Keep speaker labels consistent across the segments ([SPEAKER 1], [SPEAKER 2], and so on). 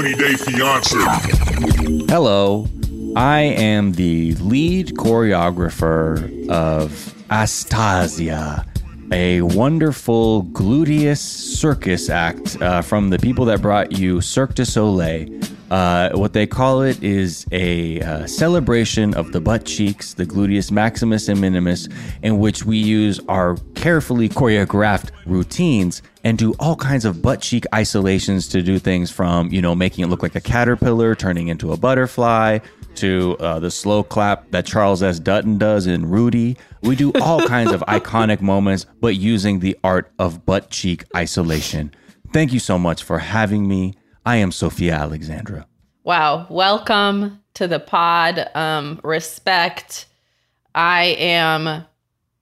[SPEAKER 1] 420 Day Fiance.
[SPEAKER 2] Hello, I am the lead choreographer of Astasia, a wonderful gluteus circus act uh, from the people that brought you Cirque du Soleil. Uh, what they call it is a uh, celebration of the butt cheeks, the gluteus maximus and minimus, in which we use our carefully choreographed routines and do all kinds of butt cheek isolations to do things from, you know, making it look like a caterpillar, turning into a butterfly, to uh, the slow clap that Charles S. Dutton does in Rudy. We do all kinds of iconic moments, but using the art of butt cheek isolation. Thank you so much for having me. I am Sophia Alexandra.
[SPEAKER 3] Wow. Welcome to the pod. Um, respect. I am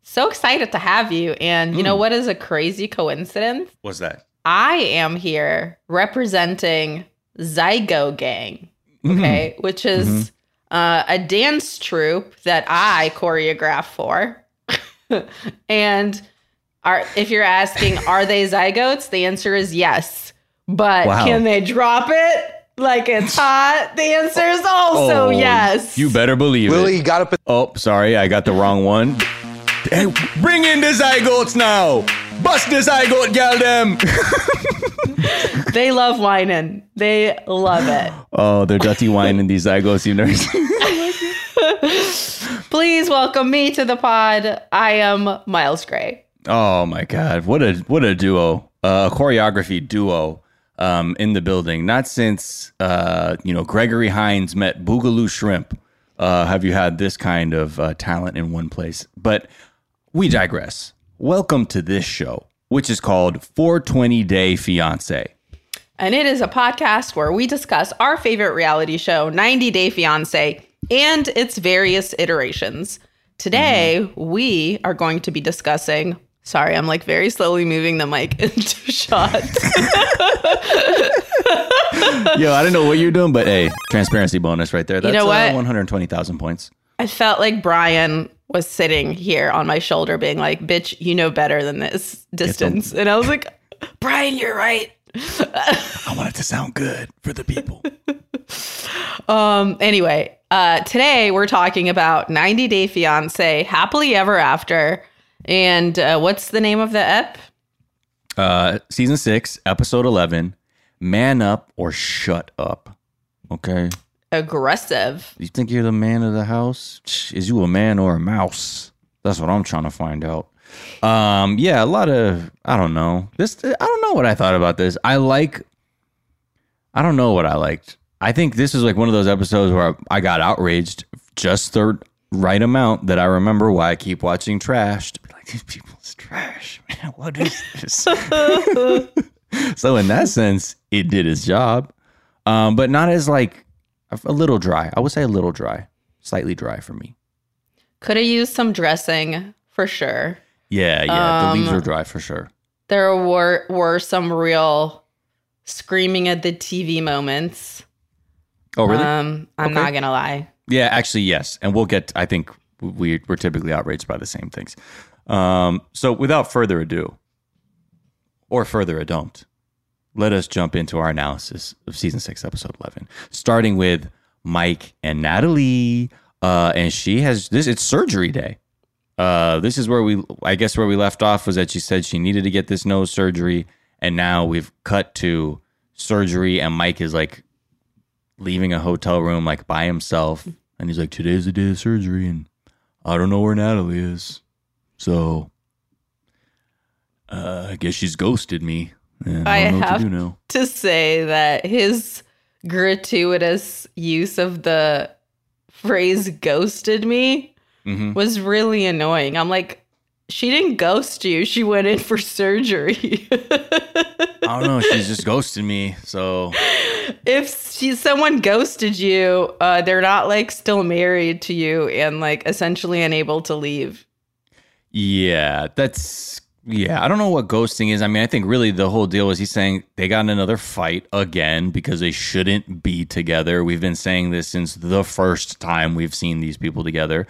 [SPEAKER 3] so excited to have you. And you know what is a crazy coincidence?
[SPEAKER 2] What's that?
[SPEAKER 3] I am here representing Zygo Gang, okay, which is uh, a dance troupe that I choreograph for. and are if you're asking, are they zygotes? The answer is yes. But
[SPEAKER 2] Wow.
[SPEAKER 3] can they drop it like it's hot? The answer is also yes.
[SPEAKER 2] Oh, You better believe
[SPEAKER 4] Willie,
[SPEAKER 2] it.
[SPEAKER 4] you got up at
[SPEAKER 2] Oh, sorry, I got the wrong one. Hey, bring in the zygotes now. Bust the zygote, gal them.
[SPEAKER 3] they love whining. They love it.
[SPEAKER 2] oh, they're dirty wine in these zygotes. You've never seen.
[SPEAKER 3] Please welcome me to the pod. I am Miles Gray.
[SPEAKER 2] Oh my god, what a what a duo, uh, a choreography duo um, in the building. Not since uh, you know Gregory Hines met Boogaloo Shrimp uh, have you had this kind of uh, talent in one place. But we digress. Welcome to this show, which is called 420 Day Fiance.
[SPEAKER 3] And it is a podcast where we discuss our favorite reality show, 90 Day Fiance, and its various iterations. Today, we are going to be discussing. Sorry, I'm like very slowly moving the mic into shot.
[SPEAKER 2] Yo, I don't know what you're doing, but hey, transparency bonus right there. That's
[SPEAKER 3] know
[SPEAKER 2] uh,
[SPEAKER 3] what?
[SPEAKER 2] 120,000 points.
[SPEAKER 3] I felt like Brian was sitting here on my shoulder, being like, bitch, you know better than this distance. And I was like, Brian, you're right.
[SPEAKER 2] I want it to sound good for the people.
[SPEAKER 3] Um, anyway, uh, today we're talking about 90 Day Fiance, Happily Ever After. And uh, what's the name of the ep?
[SPEAKER 2] uh, season six, episode 11 Man Up or Shut Up. Okay.
[SPEAKER 3] Aggressive.
[SPEAKER 2] You think you're the man of the house? Is you a man or a mouse? That's what I'm trying to find out. Um, yeah, a lot of I don't know. This I don't know what I thought about this. I like I don't know what I liked. I think this is like one of those episodes where I got outraged just the right amount that I remember why I keep watching trash. To be like, these people's trash, man. What is this? so in that sense, it did its job. Um, but not as like a, a little dry. I would say a little dry, slightly dry for me.
[SPEAKER 3] Could have used some dressing for sure.
[SPEAKER 2] Yeah, yeah. the leaves
[SPEAKER 3] Um,
[SPEAKER 2] were dry for sure.
[SPEAKER 3] There were were some real screaming at the TV moments.
[SPEAKER 2] Oh, really?
[SPEAKER 3] Um, I'm
[SPEAKER 2] Okay.
[SPEAKER 3] not gonna lie.
[SPEAKER 2] yeah, actually, yes. And we'll get. I think we we're typically outraged by the same things. Um, so without further ado, or further ado, let us jump into our analysis of season six, episode eleven, starting with Mike and Natalie. Uh, and she has this. It's surgery day. Uh, this is where we, I guess, where we left off was that she said she needed to get this nose surgery, and now we've cut to surgery, and Mike is like leaving a hotel room like by himself, and he's like, "Today's the day of surgery, and I don't know where Natalie is, so uh, I guess she's ghosted me. And I
[SPEAKER 3] I have
[SPEAKER 2] to do now."
[SPEAKER 3] to say that his gratuitous use of the phrase ghosted me
[SPEAKER 2] Mhm.
[SPEAKER 3] was really annoying. I'm like, she didn't ghost you. She went in for surgery.
[SPEAKER 2] I don't know. She's just ghosted me, so
[SPEAKER 3] if she, someone ghosted you, uh, they're not like still married to you and like essentially unable to leave.
[SPEAKER 2] Yeah, that's yeah. I don't know what ghosting is. I mean, I think really the whole deal is he's saying they got in another fight again because they shouldn't be together. We've been saying this since the first time we've seen these people together.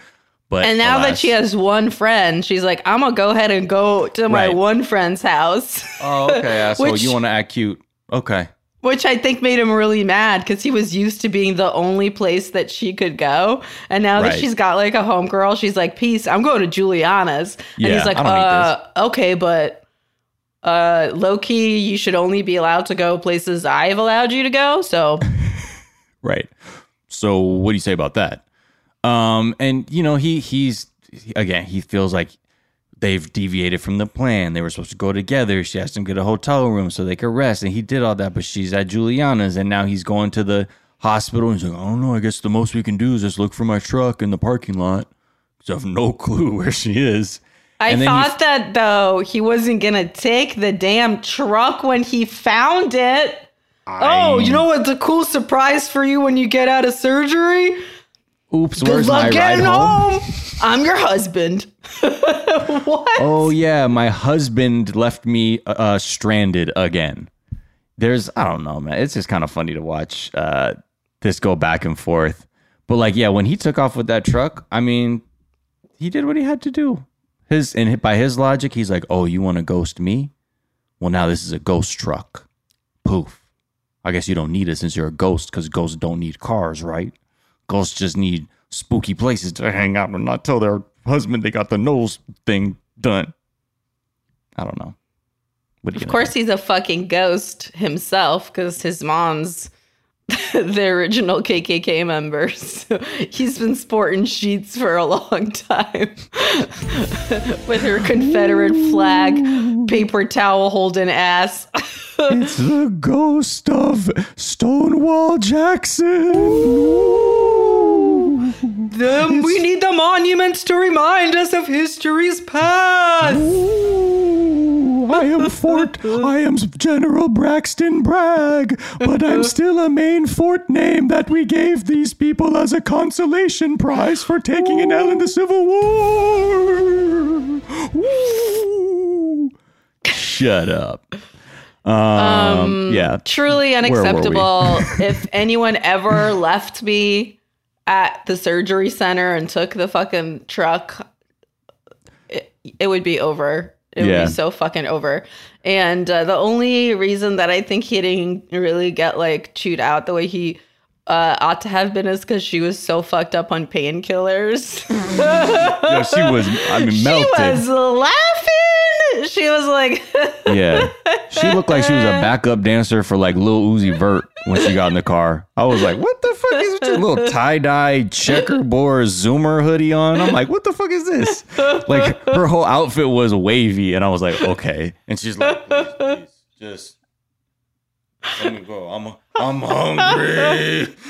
[SPEAKER 2] But
[SPEAKER 3] And now that she has one friend, she's like, I'm gonna go ahead and go to my
[SPEAKER 2] Right.
[SPEAKER 3] one friend's house.
[SPEAKER 2] oh okay,
[SPEAKER 3] Which-
[SPEAKER 2] you want to act cute? Okay,
[SPEAKER 3] which I think made him really mad because he was used to being the only place that she could go. And now that she's got like a homegirl, she's like, Peace, I'm going to Juliana's. And he's like,
[SPEAKER 2] I don't need
[SPEAKER 3] uh, okay, but uh low key, you should only be allowed to go places I've allowed you to go. So
[SPEAKER 2] Right. So what do you say about that? Um, and you know, he he's again, he feels like they've deviated from the plan. They were supposed to go together. She asked him to get a hotel room so they could rest, and he did all that. But she's at Juliana's, and now he's going to the hospital. And he's like, I don't know. I guess the most we can do is just look for my truck in the parking lot. So I have no clue where she is.
[SPEAKER 3] I
[SPEAKER 2] And then he-
[SPEAKER 3] thought that though he wasn't gonna take the damn truck when he found it. oh, you know what's a cool surprise for you when you get out of surgery?
[SPEAKER 2] Oops,
[SPEAKER 3] Good
[SPEAKER 2] where's my
[SPEAKER 3] luck
[SPEAKER 2] ride
[SPEAKER 3] getting
[SPEAKER 2] home?
[SPEAKER 3] home. I'm your husband. what?
[SPEAKER 2] Oh yeah, my husband left me uh, stranded again. There's I don't know, man. It's just kind of funny to watch uh, this go back and forth. But like, yeah, when he took off with that truck, I mean, he did what he had to do. His and by his logic, he's like, "Oh, you want to ghost me? Well, now this is a ghost truck. Poof. I guess you don't need it since you're a ghost, because ghosts don't need cars, right? Ghosts just need spooky places to hang out and not tell their husband they got the nose thing done. I don't know.
[SPEAKER 3] Of course, he's a fucking ghost himself because his mom's the original KKK member. So he's been sporting sheets for a long time with her Confederate flag, paper towel holding ass.
[SPEAKER 2] It's the ghost of Stonewall Jackson.
[SPEAKER 3] Them, we need the monuments to remind us of history's past.
[SPEAKER 2] I am Fort. I am General Braxton Bragg, but I'm still a main fort name that we gave these people as a consolation prize for taking an L in the Civil War. Ooh. Shut up. Um, yeah.
[SPEAKER 3] Truly
[SPEAKER 2] we?
[SPEAKER 3] unacceptable. if anyone ever left me at the surgery center and took the fucking truck, it, it would be over. It would be so fucking over. And uh, the only reason that I think he didn't really get like chewed out the way he uh, ought to have been is because she was so fucked up on painkillers.
[SPEAKER 2] Yeah, she was. I mean, melted.
[SPEAKER 3] She was laughing. She was like,
[SPEAKER 2] Yeah. She looked like she was a backup dancer for like Lil Uzi Vert when she got in the car. I was like, what the fuck is your little tie-dye checkerboard zoomer hoodie on? I'm like, what the fuck is this? Like her whole outfit was wavy and I was like, okay. And she's like, please, please, just let me go. I'm I'm hungry.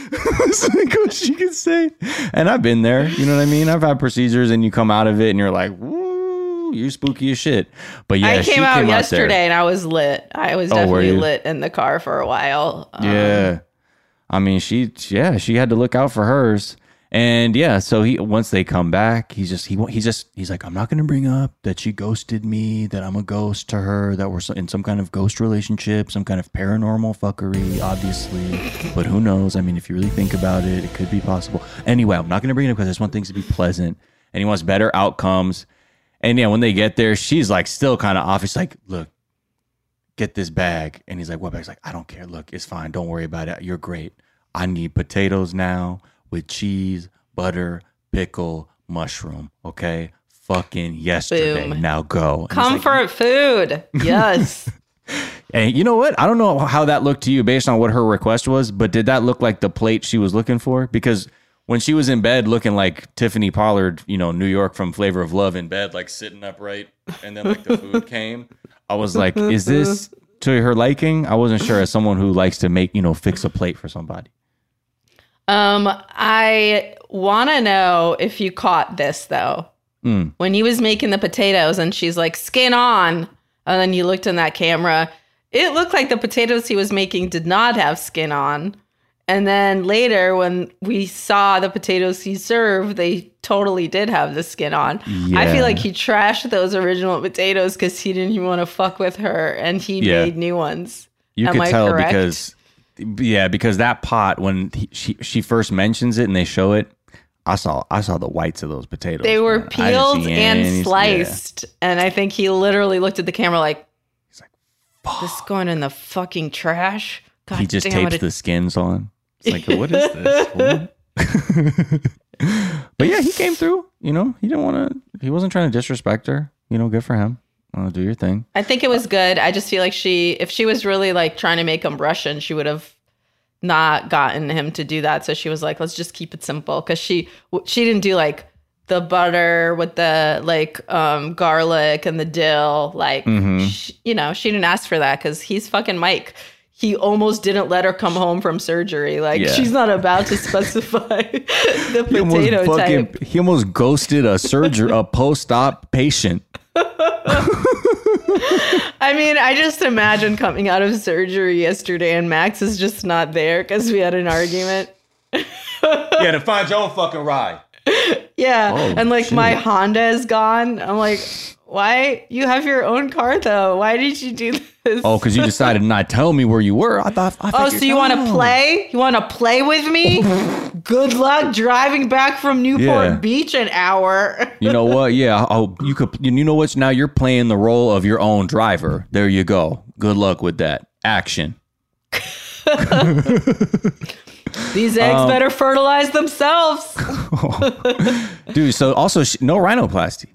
[SPEAKER 2] Like what she could say. And I've been there. You know what I mean? I've had procedures and you come out of it and you're like, you're spooky as shit. But yeah,
[SPEAKER 3] I
[SPEAKER 2] she
[SPEAKER 3] came out
[SPEAKER 2] there.
[SPEAKER 3] yesterday and I was lit. I was
[SPEAKER 2] Oh,
[SPEAKER 3] definitely
[SPEAKER 2] you?
[SPEAKER 3] lit in the car for a while. Um,
[SPEAKER 2] Yeah. I mean, she, yeah, she had to look out for hers. And yeah, so he, once they come back, he's just, he, he's just, he's like, I'm not going to bring up that she ghosted me, that I'm a ghost to her, that we're in some kind of ghost relationship, some kind of paranormal fuckery, obviously. but who knows? I mean, if you really think about it, it could be possible. Anyway, I'm not going to bring it up because I just want things to be pleasant. And he wants better outcomes. And yeah, when they get there, she's like still kind of off. She's like, look, get this bag. And he's like, what bag? He's like, I don't care. Look, it's fine. Don't worry about it. You're great. I need potatoes now with cheese, butter, pickle, mushroom. Okay. Fucking yesterday.
[SPEAKER 3] Boom.
[SPEAKER 2] Now go. And he's like,
[SPEAKER 3] Comfort food. Yes.
[SPEAKER 2] and you know what? I don't know how that looked to you based on what her request was, but did that look like the plate she was looking for? Because when she was in bed looking like Tiffany Pollard, you know, New York from Flavor of Love in bed, like sitting upright, and then like the food came, I was like, is this to her liking? I wasn't sure as someone who likes to make, you know, fix a plate for somebody.
[SPEAKER 3] um, I want to know if you caught this though.
[SPEAKER 2] Mm.
[SPEAKER 3] When he was making the potatoes and she's like, skin on. And then you looked in that camera, it looked like the potatoes he was making did not have skin on. And then later, when we saw the potatoes he served, they totally did have the skin on. I feel like he trashed those original potatoes because he didn't even want to fuck with her and he
[SPEAKER 2] Yeah.
[SPEAKER 3] made new ones.
[SPEAKER 2] You
[SPEAKER 3] Am
[SPEAKER 2] could
[SPEAKER 3] I
[SPEAKER 2] tell
[SPEAKER 3] correct?
[SPEAKER 2] because, yeah, because that pot when he, she she first mentions it and they show it, I saw I saw the whites of those potatoes.
[SPEAKER 3] They were
[SPEAKER 2] man.
[SPEAKER 3] Peeled and
[SPEAKER 2] any- yeah.
[SPEAKER 3] sliced. And I think he literally looked at the camera like,
[SPEAKER 2] He's like,
[SPEAKER 3] this going in the fucking trash? God
[SPEAKER 2] he just tapes
[SPEAKER 3] it.
[SPEAKER 2] the skins on. It's like, what is this? But yeah, he came through. You know, he didn't want to. He wasn't trying to disrespect her. You know, good for him. Uh, do your thing.
[SPEAKER 3] I think it was good. I just feel like she, if she was really like trying to make him Russian, she would have not gotten him to do that. So she was like, let's just keep it simple because she she didn't do like the butter with the like um garlic and the dill. Like,
[SPEAKER 2] Mm-hmm.
[SPEAKER 3] sh- you know, she didn't ask for that because he's fucking Mike. He almost didn't let her come home from surgery. Like
[SPEAKER 2] Yeah.
[SPEAKER 3] she's not about to specify the
[SPEAKER 2] He almost
[SPEAKER 3] potato
[SPEAKER 2] fucking.
[SPEAKER 3] type.
[SPEAKER 2] He almost ghosted a surgeon, a post-op patient.
[SPEAKER 3] I mean, I just imagine coming out of surgery yesterday and Max is just not there because we had an argument.
[SPEAKER 2] Yeah, to find your own fucking ride.
[SPEAKER 3] Yeah.
[SPEAKER 2] Oh,
[SPEAKER 3] and like my. Honda is gone. I'm like, why? You have your own car though. Why did you do this?
[SPEAKER 2] Oh, because you decided not to tell me where you were. I thought. I
[SPEAKER 3] Oh, so you want to play? You want to play with me? Good luck driving back from Newport
[SPEAKER 2] Yeah.
[SPEAKER 3] Beach an hour.
[SPEAKER 2] You know what? Yeah. Oh, you could. You know what? Now you're playing the role of your own driver. There you go. Good luck with that. Action.
[SPEAKER 3] These eggs
[SPEAKER 2] Um,
[SPEAKER 3] better fertilize themselves.
[SPEAKER 2] Dude, so also sh- no rhinoplasty.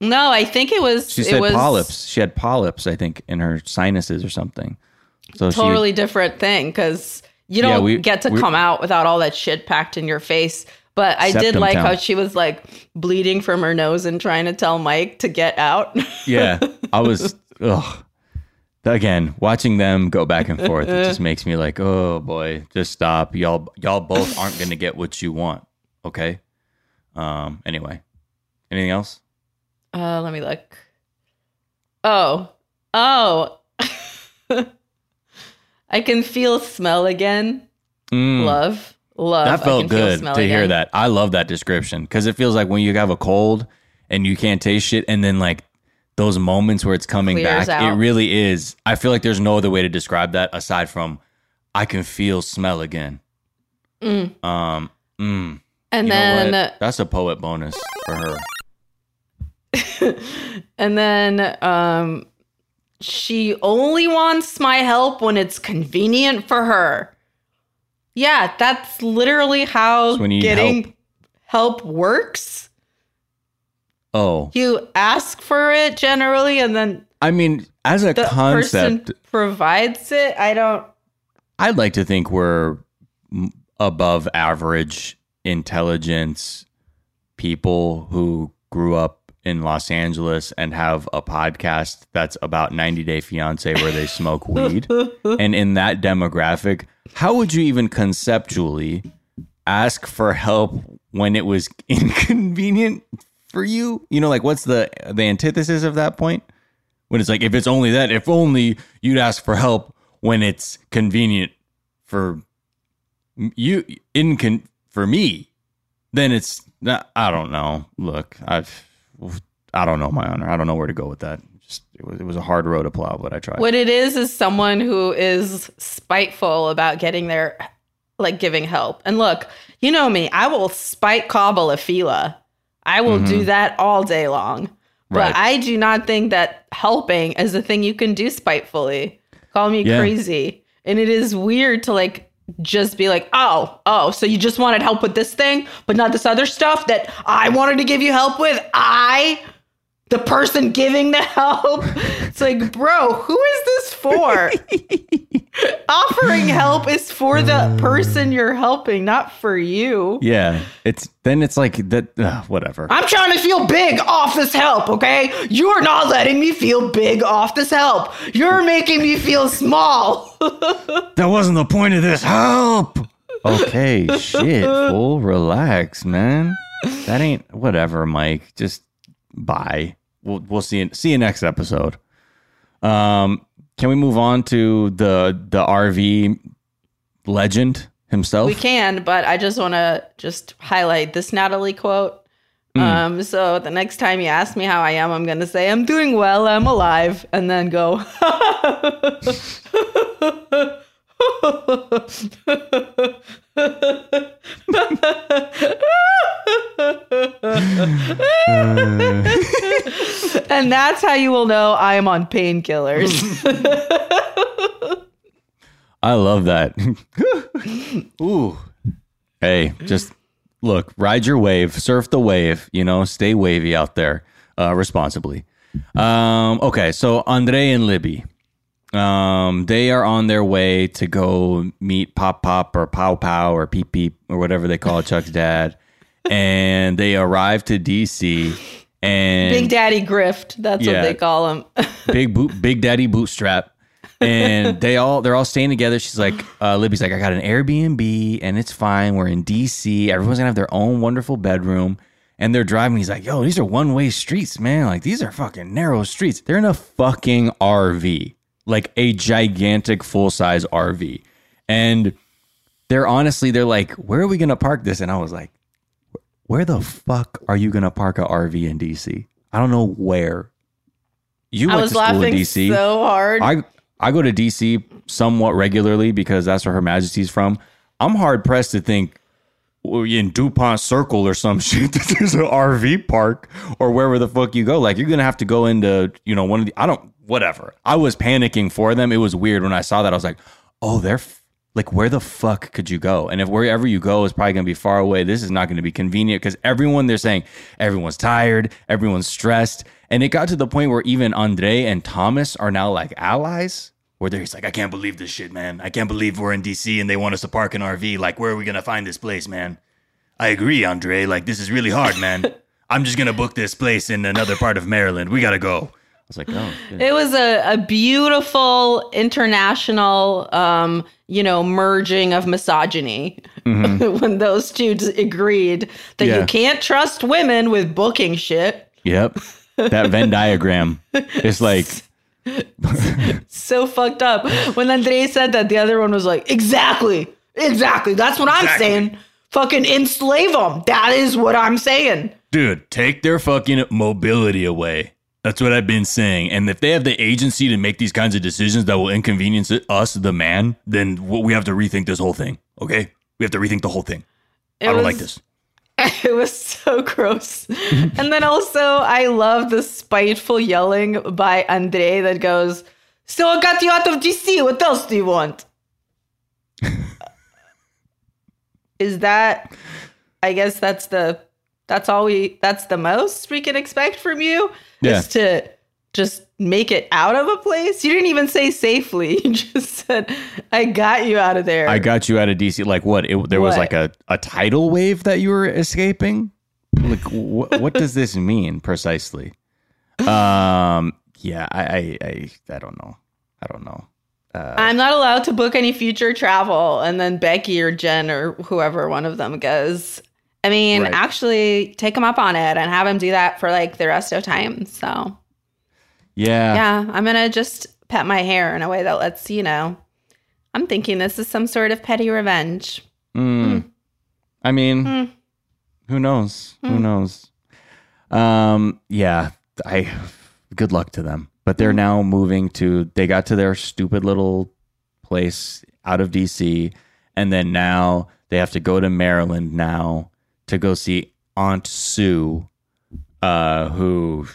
[SPEAKER 3] No, I think it was.
[SPEAKER 2] She
[SPEAKER 3] it
[SPEAKER 2] said
[SPEAKER 3] was
[SPEAKER 2] polyps. She had polyps, I think, in her sinuses or something. So
[SPEAKER 3] totally different thing because you don't
[SPEAKER 2] we-
[SPEAKER 3] get to come out without all that shit packed in your face. But I did like
[SPEAKER 2] count.
[SPEAKER 3] how she was like bleeding from her nose and trying to tell Mike to get out.
[SPEAKER 2] yeah, I was. ugh. Again, watching them go back and forth, it just makes me like, oh boy, just stop. Y'all, y'all both aren't gonna get what you want. Okay. Um. Anyway, anything else?
[SPEAKER 3] Uh, let me look. Oh, oh. I can feel smell again.
[SPEAKER 2] Mm.
[SPEAKER 3] Love, love.
[SPEAKER 2] That felt good to hear that. I love that description because it feels like when you have a cold and you can't taste shit, and then like those moments where it's coming
[SPEAKER 3] Clears
[SPEAKER 2] back, it really is. I feel like there's no other way to describe that aside from I can feel smell again.
[SPEAKER 3] Mm.
[SPEAKER 2] Um, mm.
[SPEAKER 3] And
[SPEAKER 2] You
[SPEAKER 3] then,
[SPEAKER 2] that's a poet bonus for her.
[SPEAKER 3] and then, um, she only wants my help when it's convenient for her. Yeah, that's literally how
[SPEAKER 2] So
[SPEAKER 3] getting help works.
[SPEAKER 2] Oh,
[SPEAKER 3] You ask for it generally, and then
[SPEAKER 2] I mean, as a concept,
[SPEAKER 3] provides it. I don't.
[SPEAKER 2] I'd like to think we're above average intelligence people who grew up in Los Angeles and have a podcast that's about 90 Day Fiance where they smoke weed. and in that demographic, how would you even conceptually ask for help when it was inconvenient for you? You know, like what's the the antithesis of that point? When it's like if it's only that, if only you'd ask for help when it's convenient for you incon for me, then it's not, I don't know. Look, I've I don't know my honor. I don't know where to go with that. Just it was, it was a hard road to plow, but I tried.
[SPEAKER 3] What it is is someone who is spiteful about getting their like giving help. And look, you know me, I will spite cobble a fila. I will do that all day long. But
[SPEAKER 2] Mm-hmm. Right.
[SPEAKER 3] I do not think that helping is a thing you can do spitefully. Call me
[SPEAKER 2] Yeah.
[SPEAKER 3] crazy. And it is weird to like just be like, oh, oh, so you just wanted help with this thing, but not this other stuff that I wanted to give you help with? I the person giving the help. It's like, bro, who is this for? Offering help is for the person you're helping, not for you.
[SPEAKER 2] yeah, it's then it's like that. Uh, whatever.
[SPEAKER 3] I'm trying to feel big off this help, okay? You're not letting me feel big off this help. You're making me feel small.
[SPEAKER 2] that wasn't the point of this. Help. Okay, shit. Fool, relax, man. That ain't whatever, Mike. Just bye. We'll we'll see you see you next episode. Um, can we move on to the the RV legend himself?
[SPEAKER 3] we can, but I just want to just highlight this Natalie quote. Um, so the next time you ask me how I am, I'm gonna say I'm doing well, I'm alive, and then go. and that's how you will know I am on painkillers.
[SPEAKER 2] I love that. Ooh. Hey, just look, ride your wave, surf the wave, you know, stay wavy out there uh, responsibly. Um, okay, so Andre and Libby. Um, they are on their way to go meet Pop Pop or Pow Pow or Peep Peep or whatever they call Chuck's dad. And they arrive to DC and
[SPEAKER 3] Big Daddy Grift. That's
[SPEAKER 2] Yeah.
[SPEAKER 3] what they call him.
[SPEAKER 2] big boot, big daddy bootstrap. And they all they're all staying together. She's like, uh, Libby's like, I got an Airbnb and it's fine. We're in DC. Everyone's gonna have their own wonderful bedroom. And they're driving. He's like, Yo, these are one way streets, man. Like these are fucking narrow streets. They're in a fucking RV, like a gigantic full size RV. And they're honestly, they're like, Where are we gonna park this? And I was like, Where the fuck are you gonna park a RV in DC? I don't know where. You
[SPEAKER 3] I
[SPEAKER 2] went
[SPEAKER 3] was
[SPEAKER 2] to school in DC.
[SPEAKER 3] so hard.
[SPEAKER 2] I I go to DC somewhat regularly because that's where Her Majesty's from. I'm hard pressed to think in Dupont Circle or some shit that there's an RV park or wherever the fuck you go. Like you're gonna have to go into you know one of the I don't whatever. I was panicking for them. It was weird when I saw that. I was like, oh, they're f- like where the fuck could you go? And if wherever you go is probably gonna be far away, this is not gonna be convenient because everyone they're saying everyone's tired, everyone's stressed, and it got to the point where even Andre and Thomas are now like allies. Where they're he's like, I can't believe this shit, man. I can't believe we're in DC and they want us to park an RV. Like, where are we gonna find this place, man? I agree, Andre. Like, this is really hard, man. I'm just gonna book this place in another part of Maryland. We gotta go. I was like, oh, shit.
[SPEAKER 3] It was a, a beautiful international, um, you know, merging of misogyny when those two agreed that
[SPEAKER 2] Mm-hmm. Yeah.
[SPEAKER 3] you can't trust women with booking shit.
[SPEAKER 2] yep. That Venn diagram. It's like,
[SPEAKER 3] So fucked up. When Andre said that, the other one was like, exactly, exactly. That's what I'm
[SPEAKER 2] Exactly.
[SPEAKER 3] saying. Fucking enslave them. That is what I'm saying.
[SPEAKER 2] dude, take their fucking mobility away. That's what I've been saying. And if they have the agency to make these kinds of decisions that will inconvenience us, the man, then we have to rethink this whole thing. Okay? We have to rethink the whole thing.
[SPEAKER 3] It
[SPEAKER 2] I don't
[SPEAKER 3] was-
[SPEAKER 2] like this.
[SPEAKER 3] It was so gross. and then also, I love the spiteful yelling by Andre that goes, So I got you out of DC. What else do you want? Is that, I guess that's the, that's all we, that's the most we can expect from you?
[SPEAKER 2] Yeah.
[SPEAKER 3] Is to just make it out of a place? You didn't even say safely. You just said, I got you out of there.
[SPEAKER 2] I got you out of DC. Like what? It, there was like a, a tidal wave that you were escaping. Like wh- what does this mean precisely? Um. Yeah. I. I. I, I don't know. I don't know.
[SPEAKER 3] I'm not allowed to book any future travel. And then Becky or Jen or whoever one of them goes. I mean,
[SPEAKER 2] Right.
[SPEAKER 3] actually, take them up on it and have them do that for like the rest of time. So,
[SPEAKER 2] Yeah.
[SPEAKER 3] yeah, I'm going to just pet my hair in a way that lets you know. I'm thinking this is some sort of petty revenge.
[SPEAKER 2] Mm. I mean,
[SPEAKER 3] Hmm.
[SPEAKER 2] who knows? Who knows? Um, yeah, I good luck to them. But
[SPEAKER 3] Hmm.
[SPEAKER 2] they're now moving to they got to their stupid little place out of DC and then now they have to go to Maryland now to go see Aunt Sue uh who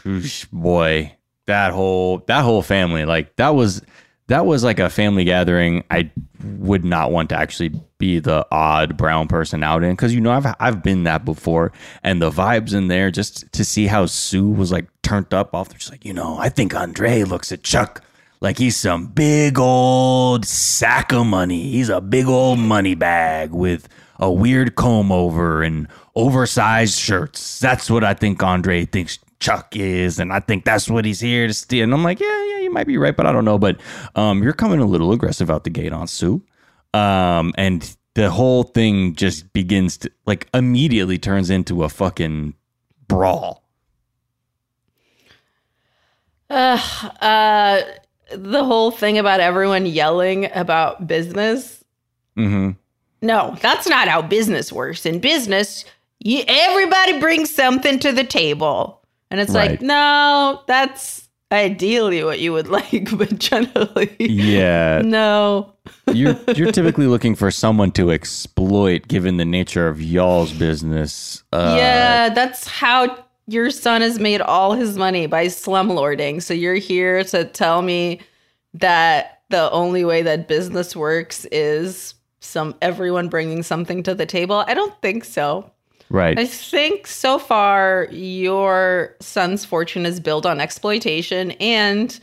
[SPEAKER 2] boy that whole that whole family like that was that was like a family gathering I would not want to actually be the odd brown person out in because you know I've I've been that before and the vibes in there just to see how Sue was like turned up off. Just like you know I think Andre looks at Chuck like he's some big old sack of money. He's a big old money bag with a weird comb over and oversized shirts. That's what I think Andre thinks Chuck is, and I think that's what he's here to steal. And I'm like, yeah, yeah, you might be right, but I don't know. But um, you're coming a little aggressive out the gate on Sue, um, and the whole thing just begins to like immediately turns into a fucking brawl.
[SPEAKER 3] Ugh, uh, the whole thing about everyone yelling about business.
[SPEAKER 2] hmm
[SPEAKER 3] No, that's not how business works. In business, you, everybody brings something to the table. And it's
[SPEAKER 2] Right.
[SPEAKER 3] like, no, that's ideally what you would like, but generally,
[SPEAKER 2] Yeah,
[SPEAKER 3] no.
[SPEAKER 2] you're you're typically looking for someone to exploit, given the nature of y'all's business. Uh,
[SPEAKER 3] yeah, that's how your son has made all his money by slumlording. So you're here to tell me that the only way that business works is some everyone bringing something to the table. I don't think so.
[SPEAKER 2] Right.
[SPEAKER 3] I think so far your son's fortune is built on exploitation and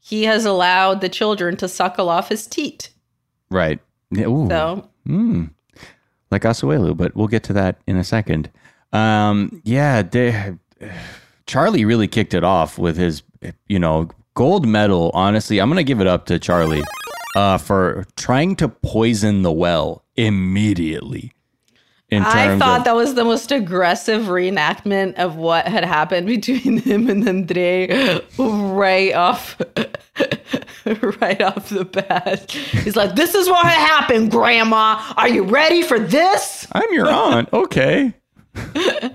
[SPEAKER 3] he has allowed the children to suckle off his teat.
[SPEAKER 2] right. Yeah, ooh.
[SPEAKER 3] So
[SPEAKER 2] Mm. Like Asuelu, but we'll get to that in a second. Um, yeah, they, Charlie really kicked it off with his, you know, gold medal. Honestly, I'm gonna give it up to Charlie uh, for trying to poison the well immediately.
[SPEAKER 3] I thought
[SPEAKER 2] of,
[SPEAKER 3] that was the most aggressive reenactment of what had happened between him and Andre right off right off the bat. He's like, This is what happened, Grandma. Are you ready for this?
[SPEAKER 2] I'm your aunt. Okay.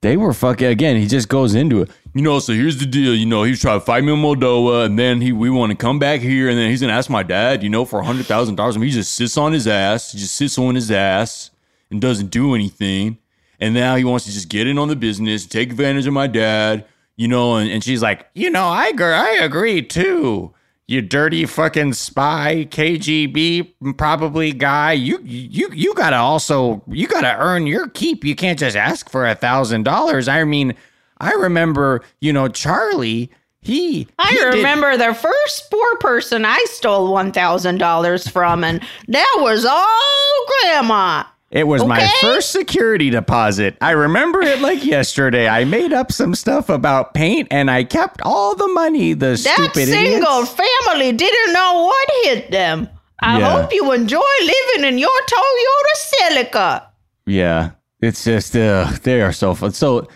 [SPEAKER 2] they were fucking again. He just goes into it. You know, so here's the deal. You know, he's trying to fight me in Moldova, and then he we want to come back here, and then he's gonna ask my dad. You know, for a hundred thousand dollars. Mean, he just sits on his ass. He just sits on his ass and doesn't do anything. And now he wants to just get in on the business, take advantage of my dad. You know, and, and she's like, you know, I agree, I agree too you dirty fucking spy KGB probably guy. You you you gotta also you gotta earn your keep. You can't just ask for a thousand dollars. I mean, I remember you know Charlie. He
[SPEAKER 3] I
[SPEAKER 2] he did-
[SPEAKER 3] remember the first poor person I stole one thousand dollars from, and that was all Grandma.
[SPEAKER 2] It was my first security deposit. I remember it like yesterday. I made up some stuff about paint and I kept all the money. The
[SPEAKER 3] That single
[SPEAKER 2] idiots.
[SPEAKER 3] family didn't know what hit them. I
[SPEAKER 2] Yeah.
[SPEAKER 3] hope you enjoy living in your Toyota Celica.
[SPEAKER 2] Yeah, it's just uh, they are so fun. So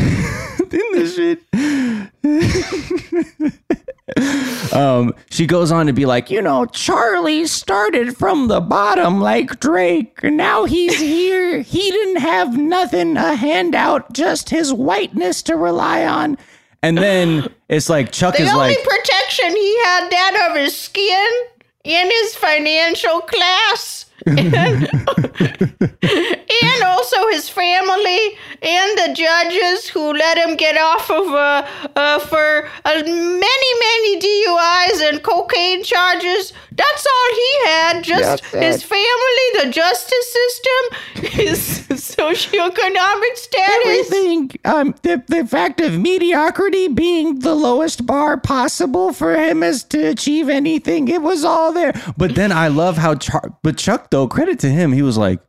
[SPEAKER 2] in this shit, um, she goes on to be like, you know, Charlie started from the bottom like Drake, and now he's here. He didn't have nothing, a handout, just his whiteness to rely on. And then it's like Chuck
[SPEAKER 3] The
[SPEAKER 2] is
[SPEAKER 3] only
[SPEAKER 2] like,
[SPEAKER 3] protection he had that of his skin in his financial class. And, and also his family and the judges who let him get off of uh, uh, for uh, many many DUIs and cocaine charges. That's all he had. Just his family, the justice system, his socioeconomic status.
[SPEAKER 2] everything um the, the fact of mediocrity being the lowest bar possible for him as to achieve anything it was all there but then i love how Char- but chuck though credit to him he was like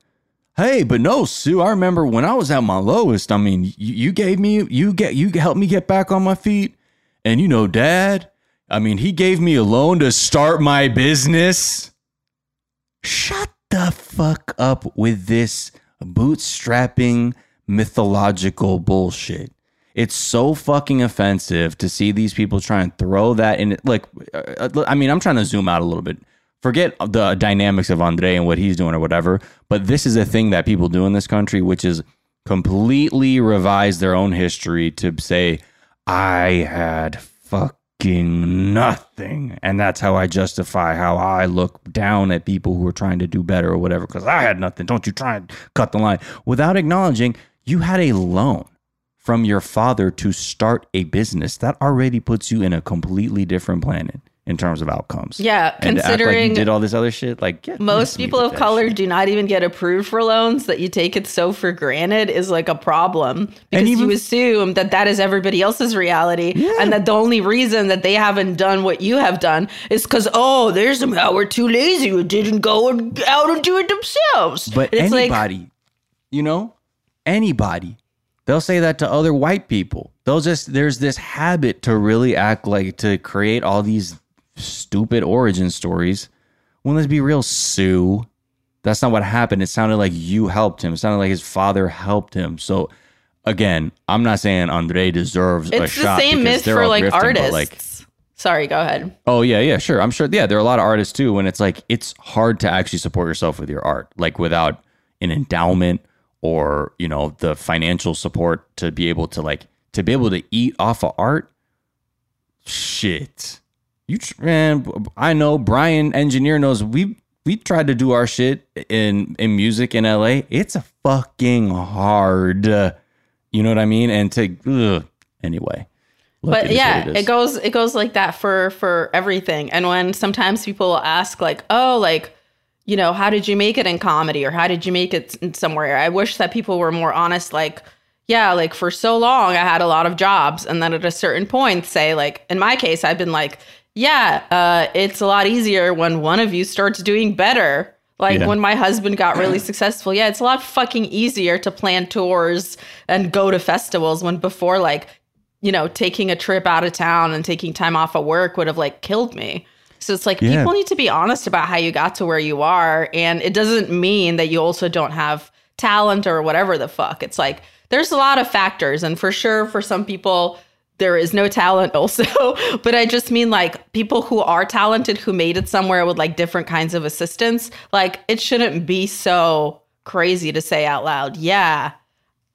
[SPEAKER 2] hey but no sue i remember when i was at my lowest i mean you, you gave me you get you helped me get back on my feet and you know dad i mean he gave me a loan to start my business shut the fuck up with this bootstrapping mythological bullshit. It's so fucking offensive to see these people try and throw that in. Like, uh, I mean, I'm trying to zoom out a little bit. Forget the dynamics of Andre and what he's doing or whatever, but this is a thing that people do in this country, which is completely revise their own history to say, I had fucking nothing. And that's how I justify how I look down at people who are trying to do better or whatever, because I had nothing. Don't you try and cut the line without acknowledging you had a loan from your father to start a business. That already puts you in a completely different planet in terms of outcomes.
[SPEAKER 3] Yeah,
[SPEAKER 2] And act like you
[SPEAKER 3] considering
[SPEAKER 2] did all this other shit, like
[SPEAKER 3] most people of color
[SPEAKER 2] shit.
[SPEAKER 3] do not even get approved for loans that you take it so for granted is like a problem because
[SPEAKER 2] even-
[SPEAKER 3] you assume that that is everybody else's reality
[SPEAKER 2] Yeah.
[SPEAKER 3] and that the only reason that they haven't done what you have done is because oh there's some that were too lazy who didn't go and out and do it themselves
[SPEAKER 2] But
[SPEAKER 3] And it's like
[SPEAKER 2] anybody, you know, anybody, they'll say that to other white people. They'll just, there's this habit to really act like to create all these stupid origin stories. Well, let's be real, Sue. That's not what happened. It sounded like you helped him. It sounded like his father helped him. So, again, I'm not saying Andre deserves a shot.
[SPEAKER 3] it's the same myth for like
[SPEAKER 2] grifting,
[SPEAKER 3] artists
[SPEAKER 2] like,
[SPEAKER 3] sorry go ahead
[SPEAKER 2] Oh yeah, yeah, sure. I'm sure. Yeah, there are a lot of artists too. When it's like it's hard to actually support yourself with your art, like without an endowment or you know the financial support to be able to like to be able to eat off of art. Shit, you man. I know Brian engineer knows we we tried to do our shit in in music in LA. It's a fucking hard. uh, You know what I mean? And to ugh, anyway.
[SPEAKER 3] But yeah, it,
[SPEAKER 2] is.
[SPEAKER 3] goes it goes like that for for everything. And when sometimes people ask like, "Oh, like, you know, how did you make it in comedy or how did you make it somewhere?" I wish that people were more honest like, yeah, like for so long I had a lot of jobs and then at a certain point say like in my case I've been like, yeah, uh it's a lot easier when one of you starts doing better. Like
[SPEAKER 2] Yeah.
[SPEAKER 3] when my husband got really successful, yeah, it's a lot fucking easier to plan tours and go to festivals when before like you know, taking a trip out of town and taking time off of work would have like killed me. So it's like
[SPEAKER 2] Yeah.
[SPEAKER 3] people need to be honest about how you got to where you are. And it doesn't mean that you also don't have talent or whatever the fuck. It's like there's a lot of factors. And for sure, for some people, there is no talent also. but I just mean like people who are talented who made it somewhere with like different kinds of assistance. Like it shouldn't be so crazy to say out loud, yeah,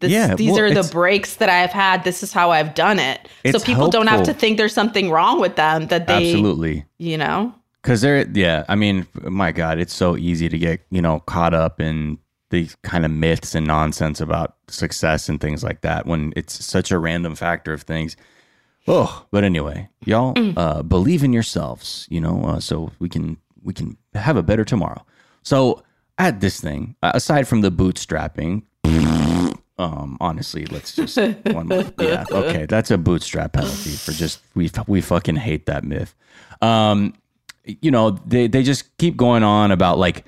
[SPEAKER 3] this,
[SPEAKER 2] Yeah,
[SPEAKER 3] these
[SPEAKER 2] well,
[SPEAKER 3] are the breaks that I've had. This is how I've done it. So people don't have to think there's something wrong with them that they,
[SPEAKER 2] absolutely.
[SPEAKER 3] you know?
[SPEAKER 2] Because they're, yeah, I mean, my God, it's so easy to get, you know, caught up in these kind of myths and nonsense about success and things like that when it's such a random factor of things. Oh, but anyway, y'all uh, believe in yourselves, you know, uh, so we can we can have a better tomorrow. So at this thing, uh, aside from the bootstrapping, um, honestly, let's just one more. Yeah, okay, that's a bootstrap penalty for just we we fucking hate that myth. Um, you know, they they just keep going on about like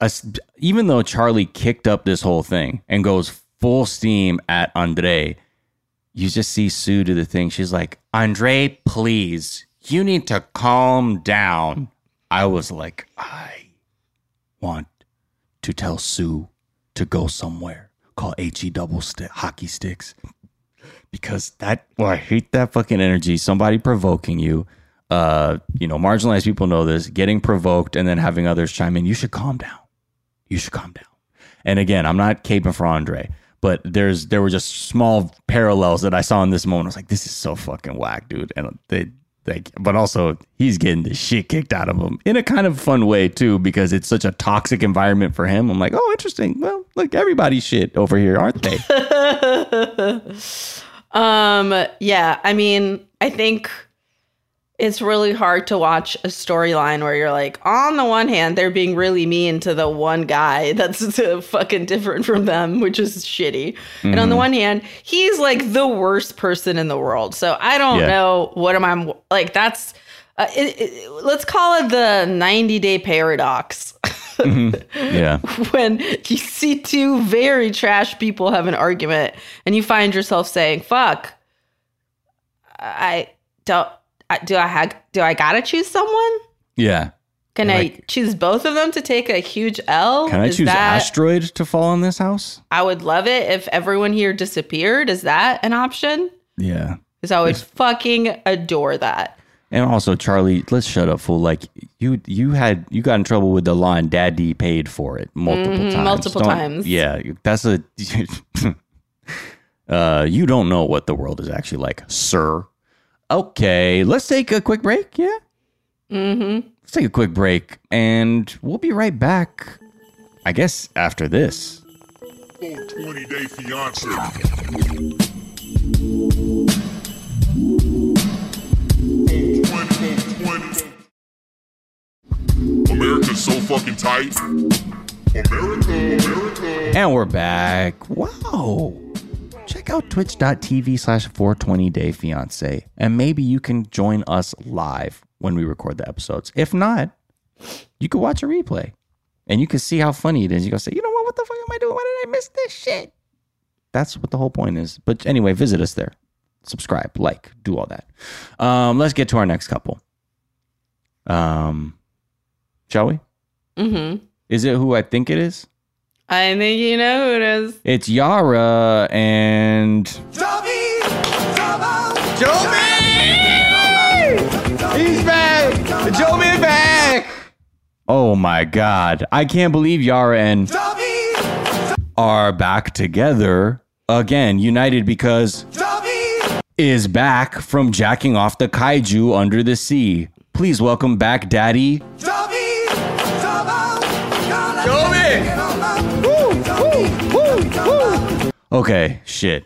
[SPEAKER 2] us, even though Charlie kicked up this whole thing and goes full steam at Andre, you just see Sue do the thing. She's like, Andre, please, you need to calm down. I was like, I want to tell Sue to go somewhere Call HE double stick hockey sticks. Because that well, I hate that fucking energy. Somebody provoking you. Uh, you know, marginalized people know this, getting provoked and then having others chime in, you should calm down. You should calm down. And again, I'm not caping for Andre, but there's there were just small parallels that I saw in this moment. I was like, this is so fucking whack, dude. And they like but also he's getting the shit kicked out of him in a kind of fun way too, because it's such a toxic environment for him. I'm like, oh interesting. Well, look, everybody's shit over here, aren't they?
[SPEAKER 3] Um, yeah, I mean, I think it's really hard to watch a storyline where you're like, on the one hand, they're being really mean to the one guy that's fucking different from them, which is shitty. And on the one hand, he's like the worst person in the world. So I don't
[SPEAKER 2] Yeah.
[SPEAKER 3] know what am I like. That's uh, it, it, let's call it the 90 day paradox.
[SPEAKER 2] yeah.
[SPEAKER 3] when you see two very trash people have an argument and you find yourself saying, fuck, I don't, do I have, do I gotta choose someone?
[SPEAKER 2] Yeah.
[SPEAKER 3] Can I choose both of them to take a huge L?
[SPEAKER 2] Can I
[SPEAKER 3] Is
[SPEAKER 2] choose
[SPEAKER 3] that,
[SPEAKER 2] asteroid to fall on this house?
[SPEAKER 3] I would love it if everyone here disappeared. Is that an option?
[SPEAKER 2] Yeah.
[SPEAKER 3] Because I would fucking adore that.
[SPEAKER 2] And also, Charlie, let's shut up, fool. Like you, you had you got in trouble with the line. Daddy paid for it multiple
[SPEAKER 3] Mhm,
[SPEAKER 2] times.
[SPEAKER 3] multiple
[SPEAKER 2] Don't-
[SPEAKER 3] times.
[SPEAKER 2] Yeah, that's a. uh, you don't know what the world is actually like, sir. Okay, let's take a quick break. Yeah.
[SPEAKER 3] Mm-hmm.
[SPEAKER 2] Let's take a quick break, and we'll be right back. I guess after this.
[SPEAKER 1] 20 day fiance. 20, America's so fucking tight. America, America.
[SPEAKER 2] And we're back. Wow. Check out twitch.tv slash 420 day fiance. And maybe you can join us live when we record the episodes. If not, you can watch a replay and you can see how funny it is. You can say, you know what? What the fuck am I doing? Why did I miss this shit? That's what the whole point is. But anyway, visit us there. Subscribe, like, do all that. Um, let's get to our next couple. Um, shall we?
[SPEAKER 3] Mm-hmm.
[SPEAKER 2] Is it who I think it is?
[SPEAKER 3] I think you know who it is.
[SPEAKER 2] It's Yara and
[SPEAKER 4] Jovi!
[SPEAKER 2] He's back! Jovi is back! Oh my god. I can't believe Yara and are back together again, united because is back from jacking off the kaiju under the sea. Please welcome back Daddy. Okay, shit.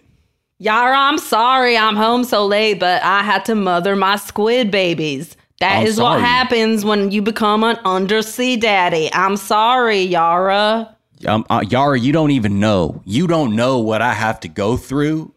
[SPEAKER 3] Yara, I'm sorry I'm home so late, but I had to mother my squid babies. That
[SPEAKER 2] I'm
[SPEAKER 3] is what happens when you become an undersea daddy. I'm sorry, Yara.
[SPEAKER 2] Um, uh, Yara, you don't even know. You don't know what I have to go through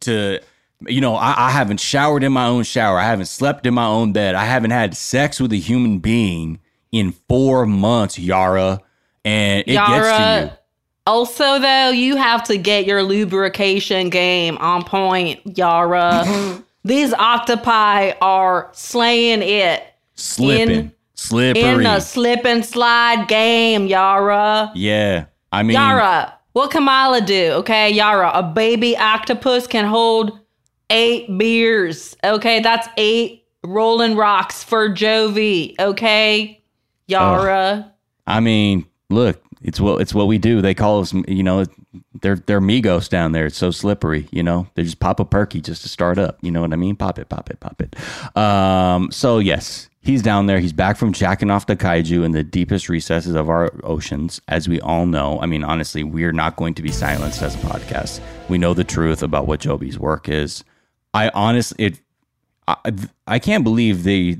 [SPEAKER 2] to, you know, I, I haven't showered in my own shower. I haven't slept in my own bed. I haven't had sex with a human being in four months, Yara. And it gets to you.
[SPEAKER 3] Also, though, you have to get your lubrication game on point, Yara. These octopi are slaying it
[SPEAKER 2] Slipping.
[SPEAKER 3] in-
[SPEAKER 2] Slippery.
[SPEAKER 3] in a slip and slide game, Yara.
[SPEAKER 2] yeah. I mean,
[SPEAKER 3] Yara, what Kamala do? Okay, Yara, a baby octopus can hold eight beers. Okay, that's eight rolling rocks for Jovi. Okay, Yara.
[SPEAKER 2] I mean, look, it's what it's what we do. They call us, you know, they're they're Migos down there. It's so slippery, you know. They just pop a perky just to start up. You know what I mean? Pop it, pop it, pop it. Um, so yes, he's down there. He's back from jacking off the kaiju in the deepest recesses of our oceans, as we all know. I mean, honestly, we're not going to be silenced as a podcast. We know the truth about what Jovi's work is. I honestly, it, I, I can't believe the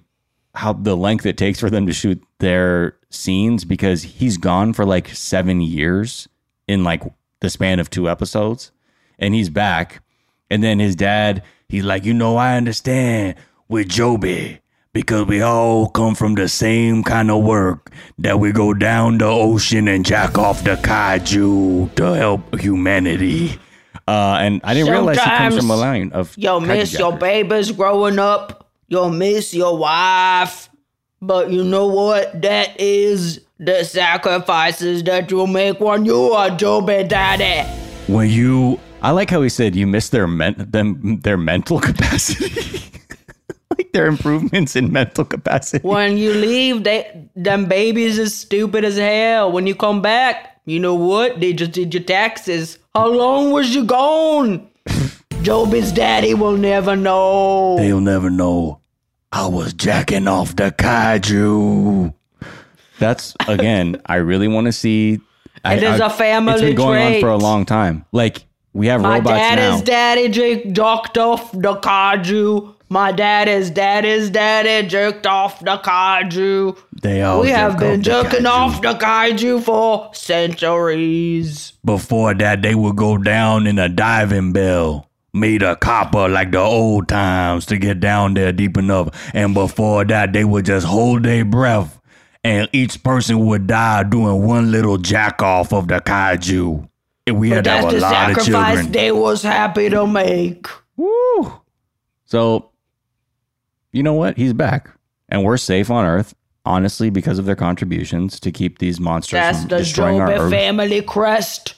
[SPEAKER 2] how the length it takes for them to shoot their scenes because he's gone for like seven years in like the span of two episodes and he's back and then his dad he's like you know i understand with Jovi because we all come from the same kind of work that we go down the ocean and jack off the kaiju to help humanity uh, and I didn't realize he comes from a line of
[SPEAKER 3] You'll miss your babies growing up. You'll miss your wife. But you know what? That is the sacrifices that you make when you are Jovi Daddy.
[SPEAKER 2] when you I like how he said you miss their men, them their mental capacity. like their improvements in mental capacity.
[SPEAKER 3] When you leave, they them babies is stupid as hell. When you come back, you know what? They just did your taxes. How long was you gone? Jovi's daddy will never know.
[SPEAKER 2] They'll never know. I was jacking off the kaiju. That's again, I really want to see I,
[SPEAKER 3] It is
[SPEAKER 2] I-
[SPEAKER 3] a family
[SPEAKER 2] It's been going on for a long time. Like we have robots.
[SPEAKER 3] My
[SPEAKER 2] robots
[SPEAKER 3] daddy's
[SPEAKER 2] now.
[SPEAKER 3] daddy Jake jerked off the kaiju. My dad daddy's daddy's daddy jerked off the kaiju.
[SPEAKER 2] they all
[SPEAKER 3] we have been
[SPEAKER 2] the
[SPEAKER 3] jerking
[SPEAKER 2] kaiju.
[SPEAKER 3] off the kaiju for centuries.
[SPEAKER 2] Before that, they would go down in a diving bell, made a copper like the old times to get down there deep enough. And before that, they would just hold their breath, and each person would die doing one little jack off of the kaiju. And we had to have
[SPEAKER 3] the
[SPEAKER 2] a lot of
[SPEAKER 3] sacrifice
[SPEAKER 2] children.
[SPEAKER 3] they was happy to make.
[SPEAKER 2] Woo! So, you know what? He's back, and we're safe on Earth. Honestly, because of their contributions to keep these monsters
[SPEAKER 3] That's
[SPEAKER 2] from
[SPEAKER 3] the
[SPEAKER 2] destroying our Earth.
[SPEAKER 3] family crest.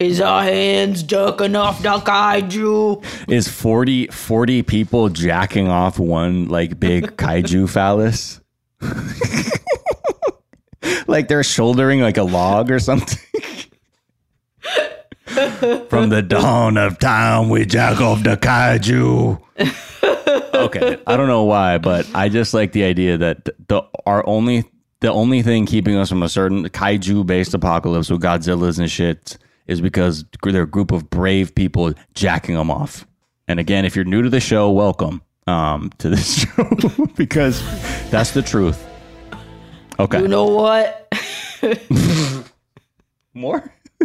[SPEAKER 3] Is our hands jerking off the kaiju?
[SPEAKER 2] is 40, 40 people jacking off one like big kaiju phallus? Like they're shouldering like a log or something? From the dawn of time we jack off the kaiju. Okay i don't know why but i just like the idea that the our only the only thing keeping us from a certain kaiju based apocalypse with godzillas and shit is because they're a group of brave people jacking them off and again if you're new to the show welcome um to this show because that's the truth okay
[SPEAKER 3] You know what?
[SPEAKER 2] more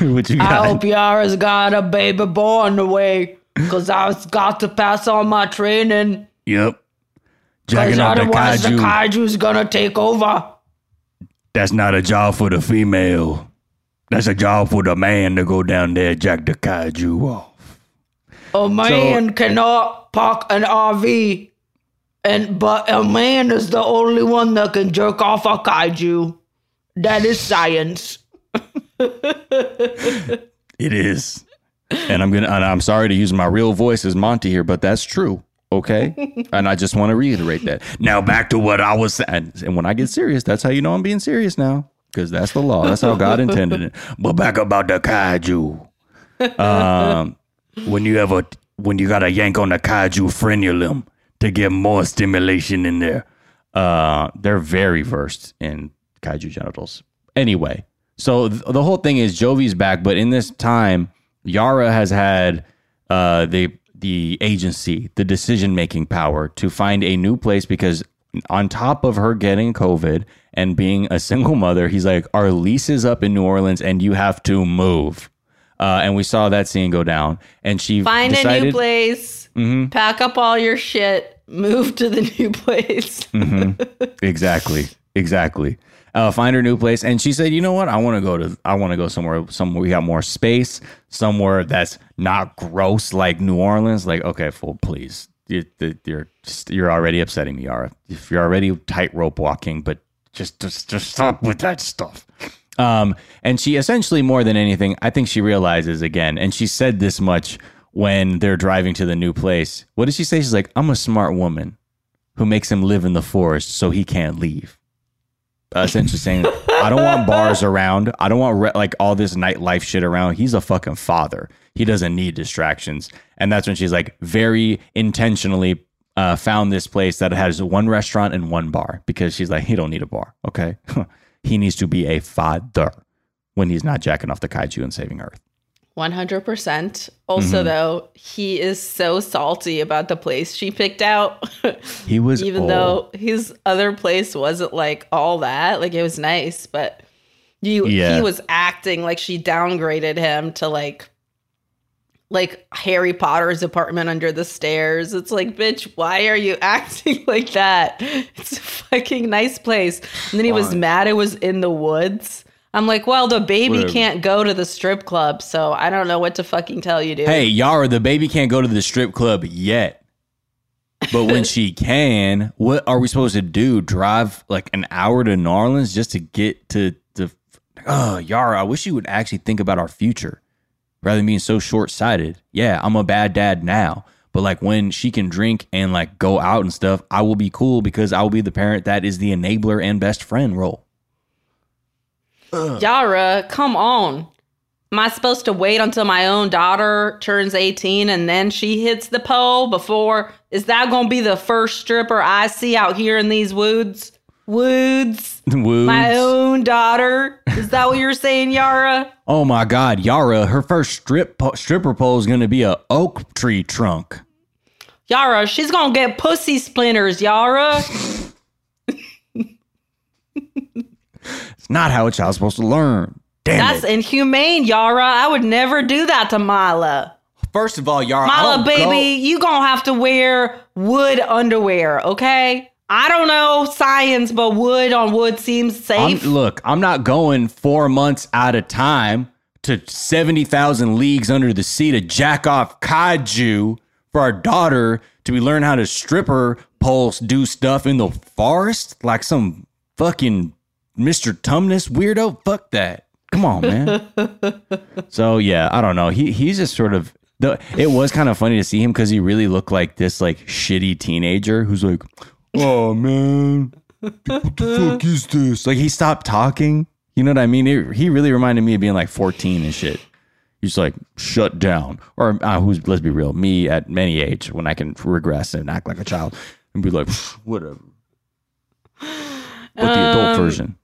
[SPEAKER 2] what you
[SPEAKER 3] I
[SPEAKER 2] got
[SPEAKER 3] hope Yara's got a baby boy on the way. Cause I've got to pass on my training.
[SPEAKER 2] yep
[SPEAKER 3] Cause
[SPEAKER 2] jacking off the
[SPEAKER 3] otherwise the
[SPEAKER 2] kaiju
[SPEAKER 3] kaiju's gonna take over.
[SPEAKER 2] That's not a job for the female. That's a job for the man to go down there jack the kaiju off.
[SPEAKER 3] A man cannot park an RV. And but a man is the only one that can jerk off a kaiju. That is science.
[SPEAKER 2] It is. And I'm gonna and I'm sorry to use my real voice as Monty here, but that's true. Okay? and I just want to reiterate that. Now back to what I was saying. And when I get serious, that's how you know I'm being serious now. Because that's the law. That's how God intended it. But back about the kaiju. Um when you have a when you gotta yank on the kaiju frenulum to get more stimulation in there. Uh they're very versed in kaiju genitals. Anyway, So th- the whole thing is Jovi's back, but in this time, Yara has had uh, the the agency, the decision making power to find a new place because on top of her getting COVID and being a single mother, he's like, our lease is up in New Orleans and you have to move. Uh, and we saw that scene go down, and she
[SPEAKER 3] Find
[SPEAKER 2] decided, Mm-hmm.
[SPEAKER 3] a new place, pack up all your shit, move to the new place.
[SPEAKER 2] Exactly. Exactly. Uh, find her new place, and she said, "You know what? I want to go to. I want to go somewhere. Somewhere we got more space. Somewhere that's not gross like New Orleans. Like, okay, full, please. You, you're you're already upsetting me, Yara. If you're already tightrope walking, but just just just stop with that stuff." Um, and she essentially, more than anything, I think she realizes again, and she said this much when they're driving to the new place. What did she say? She's like, "I'm a smart woman." who makes him live in the forest so he can't leave. Essentially saying, I don't want bars around. I don't want re- like all this nightlife shit around. He's a fucking father. He doesn't need distractions. And that's when she's like very intentionally uh, found this place that has one restaurant and one bar because she's like, he don't need a bar. Okay. he needs to be a father when he's not jacking off the kaiju and saving Earth.
[SPEAKER 3] 100%. Also,
[SPEAKER 2] Mm-hmm.
[SPEAKER 3] though, he is so salty about the place she picked out.
[SPEAKER 2] He was
[SPEAKER 3] Even
[SPEAKER 2] old.
[SPEAKER 3] though his other place wasn't like all that. Like, it was nice, but you
[SPEAKER 2] Yeah.
[SPEAKER 3] he was acting like she downgraded him to like like Harry Potter's apartment under the stairs. It's like, bitch, why are you acting like that? It's a fucking nice place. And then he was mad it was in the woods. I'm like, well, the baby
[SPEAKER 2] Whatever.
[SPEAKER 3] can't go to the strip club, so I don't know what to fucking tell you, dude.
[SPEAKER 2] Hey, Yara, the baby can't go to the strip club yet. But when she can, what are we supposed to do? Drive like an hour to New Orleans just to get to the. Oh, Yara, I wish you would actually think about our future rather than being so short sighted. Yeah, I'm a bad dad now. But like when she can drink and like go out and stuff, I will be cool because I will be the parent that is the enabler and best friend role.
[SPEAKER 3] Yara, come on. Am I supposed to wait until my own daughter turns 18 and then she hits the pole before? Is that going to be the first stripper I see out here in these woods? Woods?
[SPEAKER 2] Woods.
[SPEAKER 3] My own daughter? Is that what you're saying, Yara?
[SPEAKER 2] Oh my God, Yara, her first strip po- stripper pole is going to be a oak tree trunk.
[SPEAKER 3] Yara, she's going to get pussy splinters, Yara.
[SPEAKER 2] It's not how a child's supposed to learn. Damn
[SPEAKER 3] That's
[SPEAKER 2] it.
[SPEAKER 3] inhumane, Yara. I would never do that to Mila.
[SPEAKER 2] First of all, Yara,
[SPEAKER 3] Mila, baby, you gonna have to wear wood underwear, okay? I don't know science, but wood on wood seems
[SPEAKER 2] go- I'm,
[SPEAKER 3] safe.
[SPEAKER 2] look, I'm not going four months at a time to 70,000 leagues under the sea to jack off kaiju for our daughter to be learn how to stripper poles do stuff in the forest like some fucking Mr. Tumnus weirdo. Fuck that. Come on, man. so yeah, I don't know. He he's just sort of the. It was kind of funny to see him because he really looked like this like shitty teenager who's like, oh man, what the fuck is this? Like he stopped talking. You know what I mean? It, he really reminded me of being like 14 and shit. He's like, shut down. Or uh, who's, let's be real, me at many age when I can regress and act like a child and be like, whatever. But the adult version.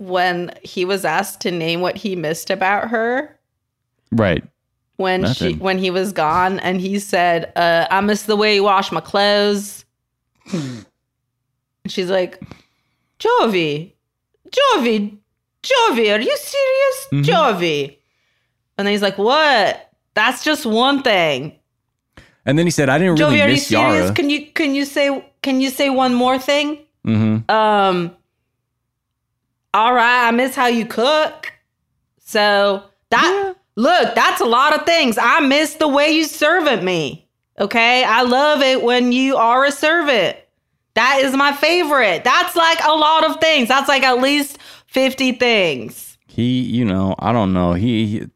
[SPEAKER 3] When he was asked to name what he missed about her
[SPEAKER 2] Right.
[SPEAKER 3] when she when he was gone, and he said, uh, "I miss the way you wash my clothes." And She's like, "Jovi, Jovi, Jovi, are you serious,
[SPEAKER 2] Mhm.
[SPEAKER 3] Jovi?" And then he's like, "What? That's just one thing."
[SPEAKER 2] And then he said, I didn't really
[SPEAKER 3] Jovi, are you
[SPEAKER 2] miss
[SPEAKER 3] serious?
[SPEAKER 2] Yara.
[SPEAKER 3] Can you can you say can you say one more thing?
[SPEAKER 2] hmm
[SPEAKER 3] Um All right, I miss how you cook. So that look, that's a lot of things. I miss the way you servant me. Okay? I love it when you are a servant. That is my favorite. That's like a lot of things. That's like at least 50 things.
[SPEAKER 2] He, you know, I don't know. He, he,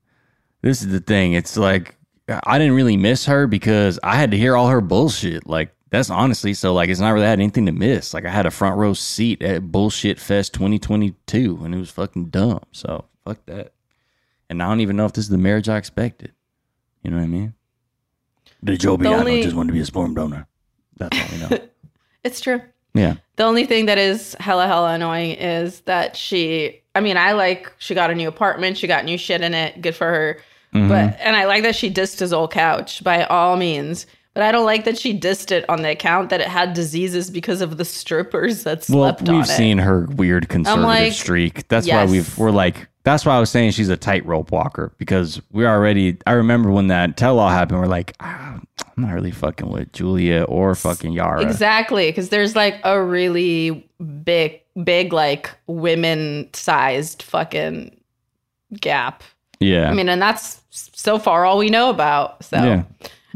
[SPEAKER 2] this is the thing. It's like, I didn't really miss her because I had to hear all her bullshit. Like, that's honestly so, like, it's not really had anything to miss. Like, I had a front row seat at Bullshit Fest 2022 and it was fucking dumb. So, fuck that. And I don't even know if this is the marriage I expected. You know what I mean? The Joe
[SPEAKER 3] The only-
[SPEAKER 2] just wanted to be a sperm donor. That's all we know.
[SPEAKER 3] It's true.
[SPEAKER 2] Yeah.
[SPEAKER 3] The only thing that is hella hella annoying is that she. I mean, I like she got a new apartment, she got new shit in it. Good for her.
[SPEAKER 2] Mm-hmm.
[SPEAKER 3] But and I like that she dissed his old couch by all means. But I don't like that she dissed it on the account that it had diseases because of the strippers that
[SPEAKER 2] Well,
[SPEAKER 3] slept on
[SPEAKER 2] we've seen her weird conservative
[SPEAKER 3] like,
[SPEAKER 2] streak. That's
[SPEAKER 3] yes.
[SPEAKER 2] why we've we're like that's why I was saying she's a tightrope walker because we already I remember when that tell all happened, we're like, ah, I'm not really fucking with Julia or fucking Yara.
[SPEAKER 3] Exactly, because there's like a really big, big like women-sized fucking gap.
[SPEAKER 2] Yeah.
[SPEAKER 3] I mean, and that's so far all we know about. So
[SPEAKER 2] Yeah,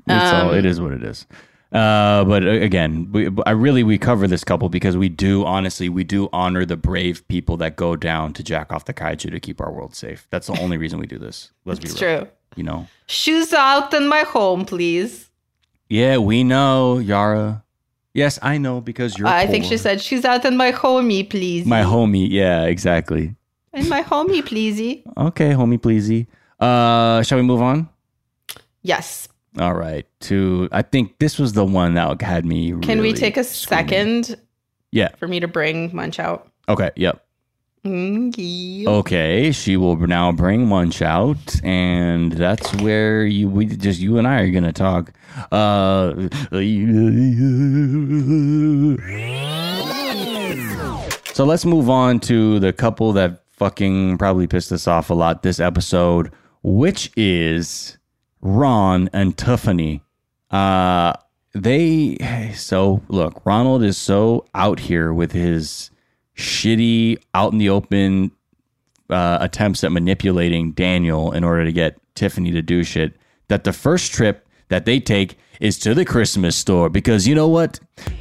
[SPEAKER 2] it's all,
[SPEAKER 3] Um,
[SPEAKER 2] it is what it is. Uh, but uh, again, we, I really we cover this couple because we do honestly we do honor the brave people that go down to jack off the kaiju to keep our world safe. That's the only reason we do this. Let's be real.
[SPEAKER 3] true.
[SPEAKER 2] You know.
[SPEAKER 3] Shoes out in my home, please.
[SPEAKER 2] Yeah, we know Yara. Yes, I know because you're.
[SPEAKER 3] I think she said, "Shoes out in my homie, please."
[SPEAKER 2] my homie. Yeah, exactly.
[SPEAKER 3] in my homie, pleasey.
[SPEAKER 2] Okay, homie, pleasey. Uh, shall we move on?
[SPEAKER 3] Yes.
[SPEAKER 2] All right. To I think this was the one that had me.
[SPEAKER 3] Can we take a
[SPEAKER 2] screaming.
[SPEAKER 3] second
[SPEAKER 2] Yeah.
[SPEAKER 3] for me to bring Munch out?
[SPEAKER 2] Okay. Yep.
[SPEAKER 3] Mm, yeah.
[SPEAKER 2] Okay, she will now bring Munch out, and that's where you we just you and I are gonna talk. Uh, so let's move on to the couple that fucking probably pissed us off a lot this episode, which is Ron and Tiffany. Uh, they so look, Ronald is so out here with his shitty out in the open uh, attempts at manipulating Daniel in order to get Tiffany to do shit. That the first trip that they take is to the Christmas store because you know what?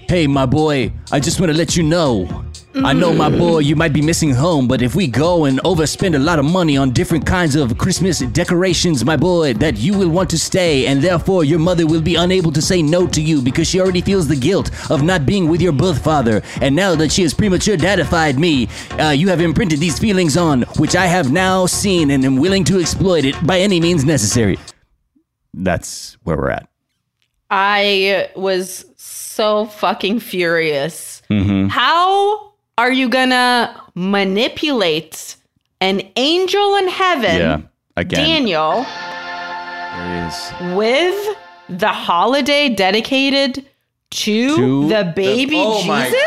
[SPEAKER 2] Hey, my boy, I just want to let you know. I know, my boy, you might be missing home, but if we go and overspend a lot of money on different kinds of Christmas decorations, my boy, that you will want to stay, and therefore your mother will be unable to say no to you because she already feels the guilt of not being with your birth father. And now that she has premature dadified me, uh, you have imprinted these feelings on, which I have now seen and am willing to exploit it by any means necessary. That's where we're at.
[SPEAKER 3] I was so fucking furious.
[SPEAKER 2] Mm-hmm.
[SPEAKER 3] How are you gonna manipulate an angel in heaven,
[SPEAKER 2] Yeah, again,
[SPEAKER 3] Daniel,
[SPEAKER 2] there is.
[SPEAKER 3] with the holiday dedicated to,
[SPEAKER 2] To
[SPEAKER 3] the
[SPEAKER 2] the-
[SPEAKER 3] baby
[SPEAKER 2] oh my-
[SPEAKER 3] Jesus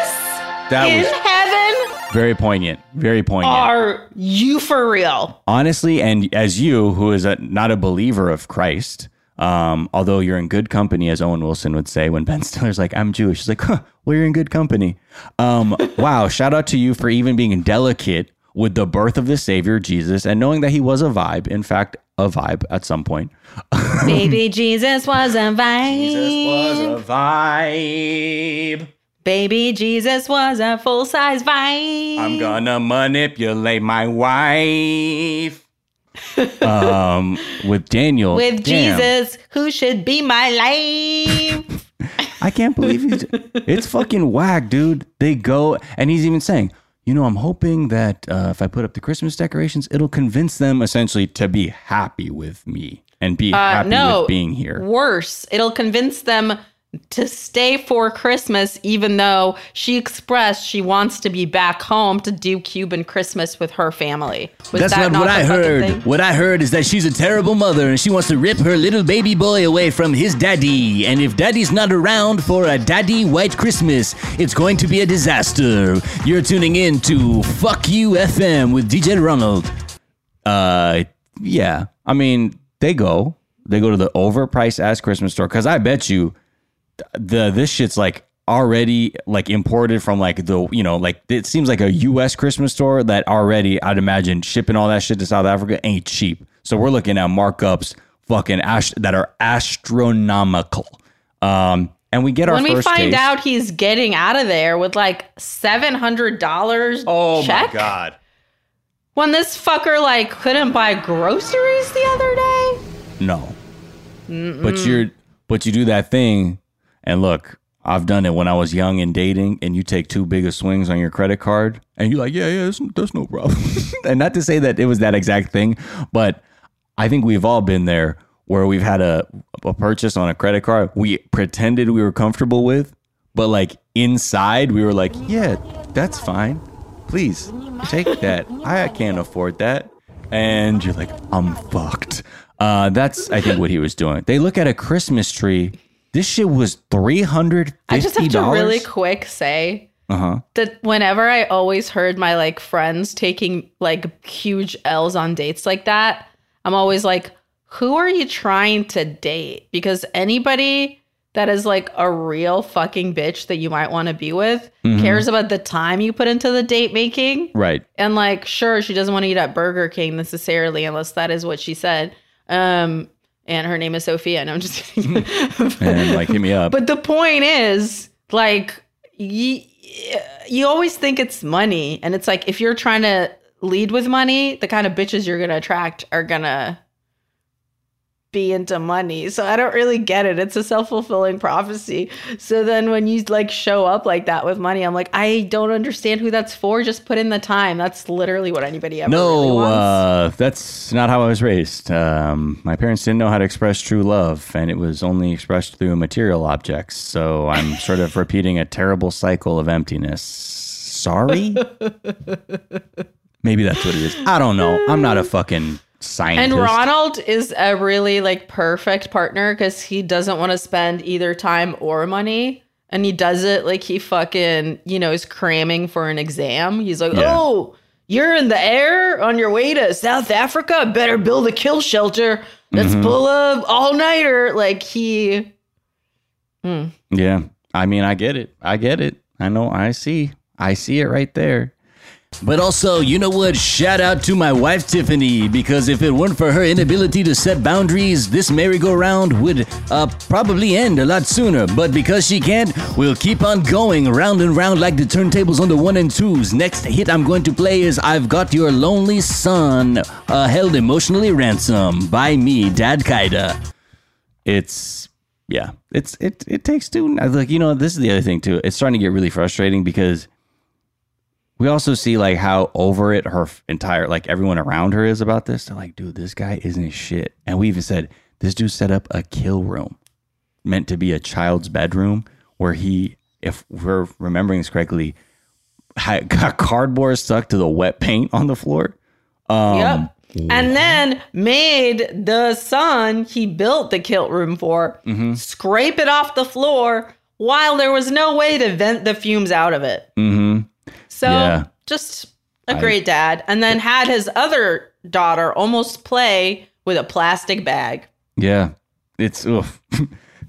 [SPEAKER 2] That
[SPEAKER 3] in
[SPEAKER 2] was
[SPEAKER 3] heaven?
[SPEAKER 2] very poignant. Very poignant.
[SPEAKER 3] Are you for real?
[SPEAKER 2] honestly, and as you, who is a, not a believer of Christ, um, although you're in good company, as Owen Wilson would say when Ben Stiller's like, "I'm Jewish," he's like, "Huh, well, you're in good company." Um, wow, shout out to you for even being delicate with the birth of the Savior Jesus and knowing that he was a vibe. In fact, a vibe at some point.
[SPEAKER 3] baby Jesus was a vibe.
[SPEAKER 2] Jesus was a vibe.
[SPEAKER 3] Baby Jesus was a full size vibe.
[SPEAKER 2] I'm gonna manipulate my wife. Um, with Daniel,
[SPEAKER 3] with
[SPEAKER 2] Damn.
[SPEAKER 3] Jesus, who should be my life.
[SPEAKER 2] I can't believe he's, it's fucking whack, dude. They go, and he's even saying, you know, I'm hoping that uh, if I put up the Christmas decorations, it'll convince them essentially to be happy with me and be happy
[SPEAKER 3] Uh, no,
[SPEAKER 2] with being here.
[SPEAKER 3] Worse, it'll convince them to stay for Christmas, even though she expressed she wants to be back home to do Cuban Christmas with her family. Was
[SPEAKER 2] That's
[SPEAKER 3] that
[SPEAKER 2] not, what I heard. What I heard is that she's a terrible mother and she wants to rip her little baby boy away from his daddy. And if daddy's not around for a daddy white Christmas, it's going to be a disaster. You're tuning in to Fuck You FM with DJ Ronald. Uh, yeah. I mean, they go. They go to the overpriced ass Christmas store because I bet you the this shit's like already like imported from like the you know like it seems like a U.S. Christmas store that already I'd imagine shipping all that shit to South Africa ain't cheap. So we're looking at markups fucking ash- that are astronomical. Um, and we get our
[SPEAKER 3] When we
[SPEAKER 2] first
[SPEAKER 3] find
[SPEAKER 2] taste.
[SPEAKER 3] out he's getting out of there with like seven hundred dollars
[SPEAKER 2] oh
[SPEAKER 3] check,
[SPEAKER 2] my god,
[SPEAKER 3] when this fucker like couldn't buy groceries the other day.
[SPEAKER 2] no. But you're but you do that thing, and look, I've done it when I was young and dating, and you take too big of swings on your credit card, and you're like, yeah, yeah, that's, that's no problem. and not to say that it was that exact thing, but I think we've all been there where we've had a, a purchase on a credit card we pretended we were comfortable with, But like inside, we were like, yeah, that's fine. Please take that. I can't afford that. And you're like, I'm fucked. Uh, that's I think what he was doing. They look at a Christmas tree. This shit was three hundred
[SPEAKER 3] I just have to really quick say
[SPEAKER 2] uh huh.
[SPEAKER 3] that whenever I always heard my like friends taking like huge L's on dates like that, I'm always like, who are you trying to date? Because anybody that is like a real fucking bitch that you might want to be with cares about the time you put into the date making.
[SPEAKER 2] Right.
[SPEAKER 3] And like, sure, she doesn't want to eat at Burger King necessarily, unless that is what she said. Um, and her name is Sophia. And I'm just kidding.
[SPEAKER 2] And like hit me up.
[SPEAKER 3] But the point is, like, you, you always think it's money. And it's like, if you're trying to lead with money, the kind of bitches you're going to attract are going to be into money. So I don't really get it. It's a self fulfilling prophecy. So then when you like show up like that with money, I'm like, I don't understand who that's for. Just put in the time. That's literally what anybody ever really
[SPEAKER 2] No,
[SPEAKER 3] wants.
[SPEAKER 2] uh, that's not how I was raised. Um, my parents didn't know how to express true love, and it was only expressed through material objects. So I'm sort of repeating a terrible cycle of emptiness. Sorry? Maybe that's what it is. I don't know. I'm not a fucking scientist.
[SPEAKER 3] And Ronald is a really like perfect partner because he doesn't want to spend either time or money. And he does it like he fucking, you know, is cramming for an exam. He's like,
[SPEAKER 2] Yeah.
[SPEAKER 3] oh, you're in the air on your way to South Africa. Better build a kill shelter. Let's
[SPEAKER 2] Mm-hmm.
[SPEAKER 3] pull a all nighter. Like he,
[SPEAKER 2] Yeah. I mean, I get it. I get it. I know. I see. I see it right there. But also, you know what? Shout out to my wife, Tiffany, because if it weren't for her inability to set boundaries, this merry-go-round would uh, probably end a lot sooner. But because she can't, we'll keep on going round and round like the turntables on the one and twos. Next hit I'm going to play is I've Got Your Lonely Son, uh, held emotionally ransom by me, Dad Kaida it's yeah it's it it takes two like you know this is the other thing too it's starting to get really frustrating because we also see like how over it her entire like everyone around her is about this they're like dude this guy isn't shit and we even said this dude set up a kill room meant to be a child's bedroom where he if we're remembering this correctly had, got cardboard stuck to the wet paint on the floor um
[SPEAKER 3] yep. And then made the son he built the kilt room for
[SPEAKER 2] Mm-hmm.
[SPEAKER 3] scrape it off the floor while there was no way to vent the fumes out of it.
[SPEAKER 2] hmm
[SPEAKER 3] So
[SPEAKER 2] Yeah.
[SPEAKER 3] just a great dad. And then had his other daughter almost play with a plastic bag.
[SPEAKER 2] Yeah, it's oof.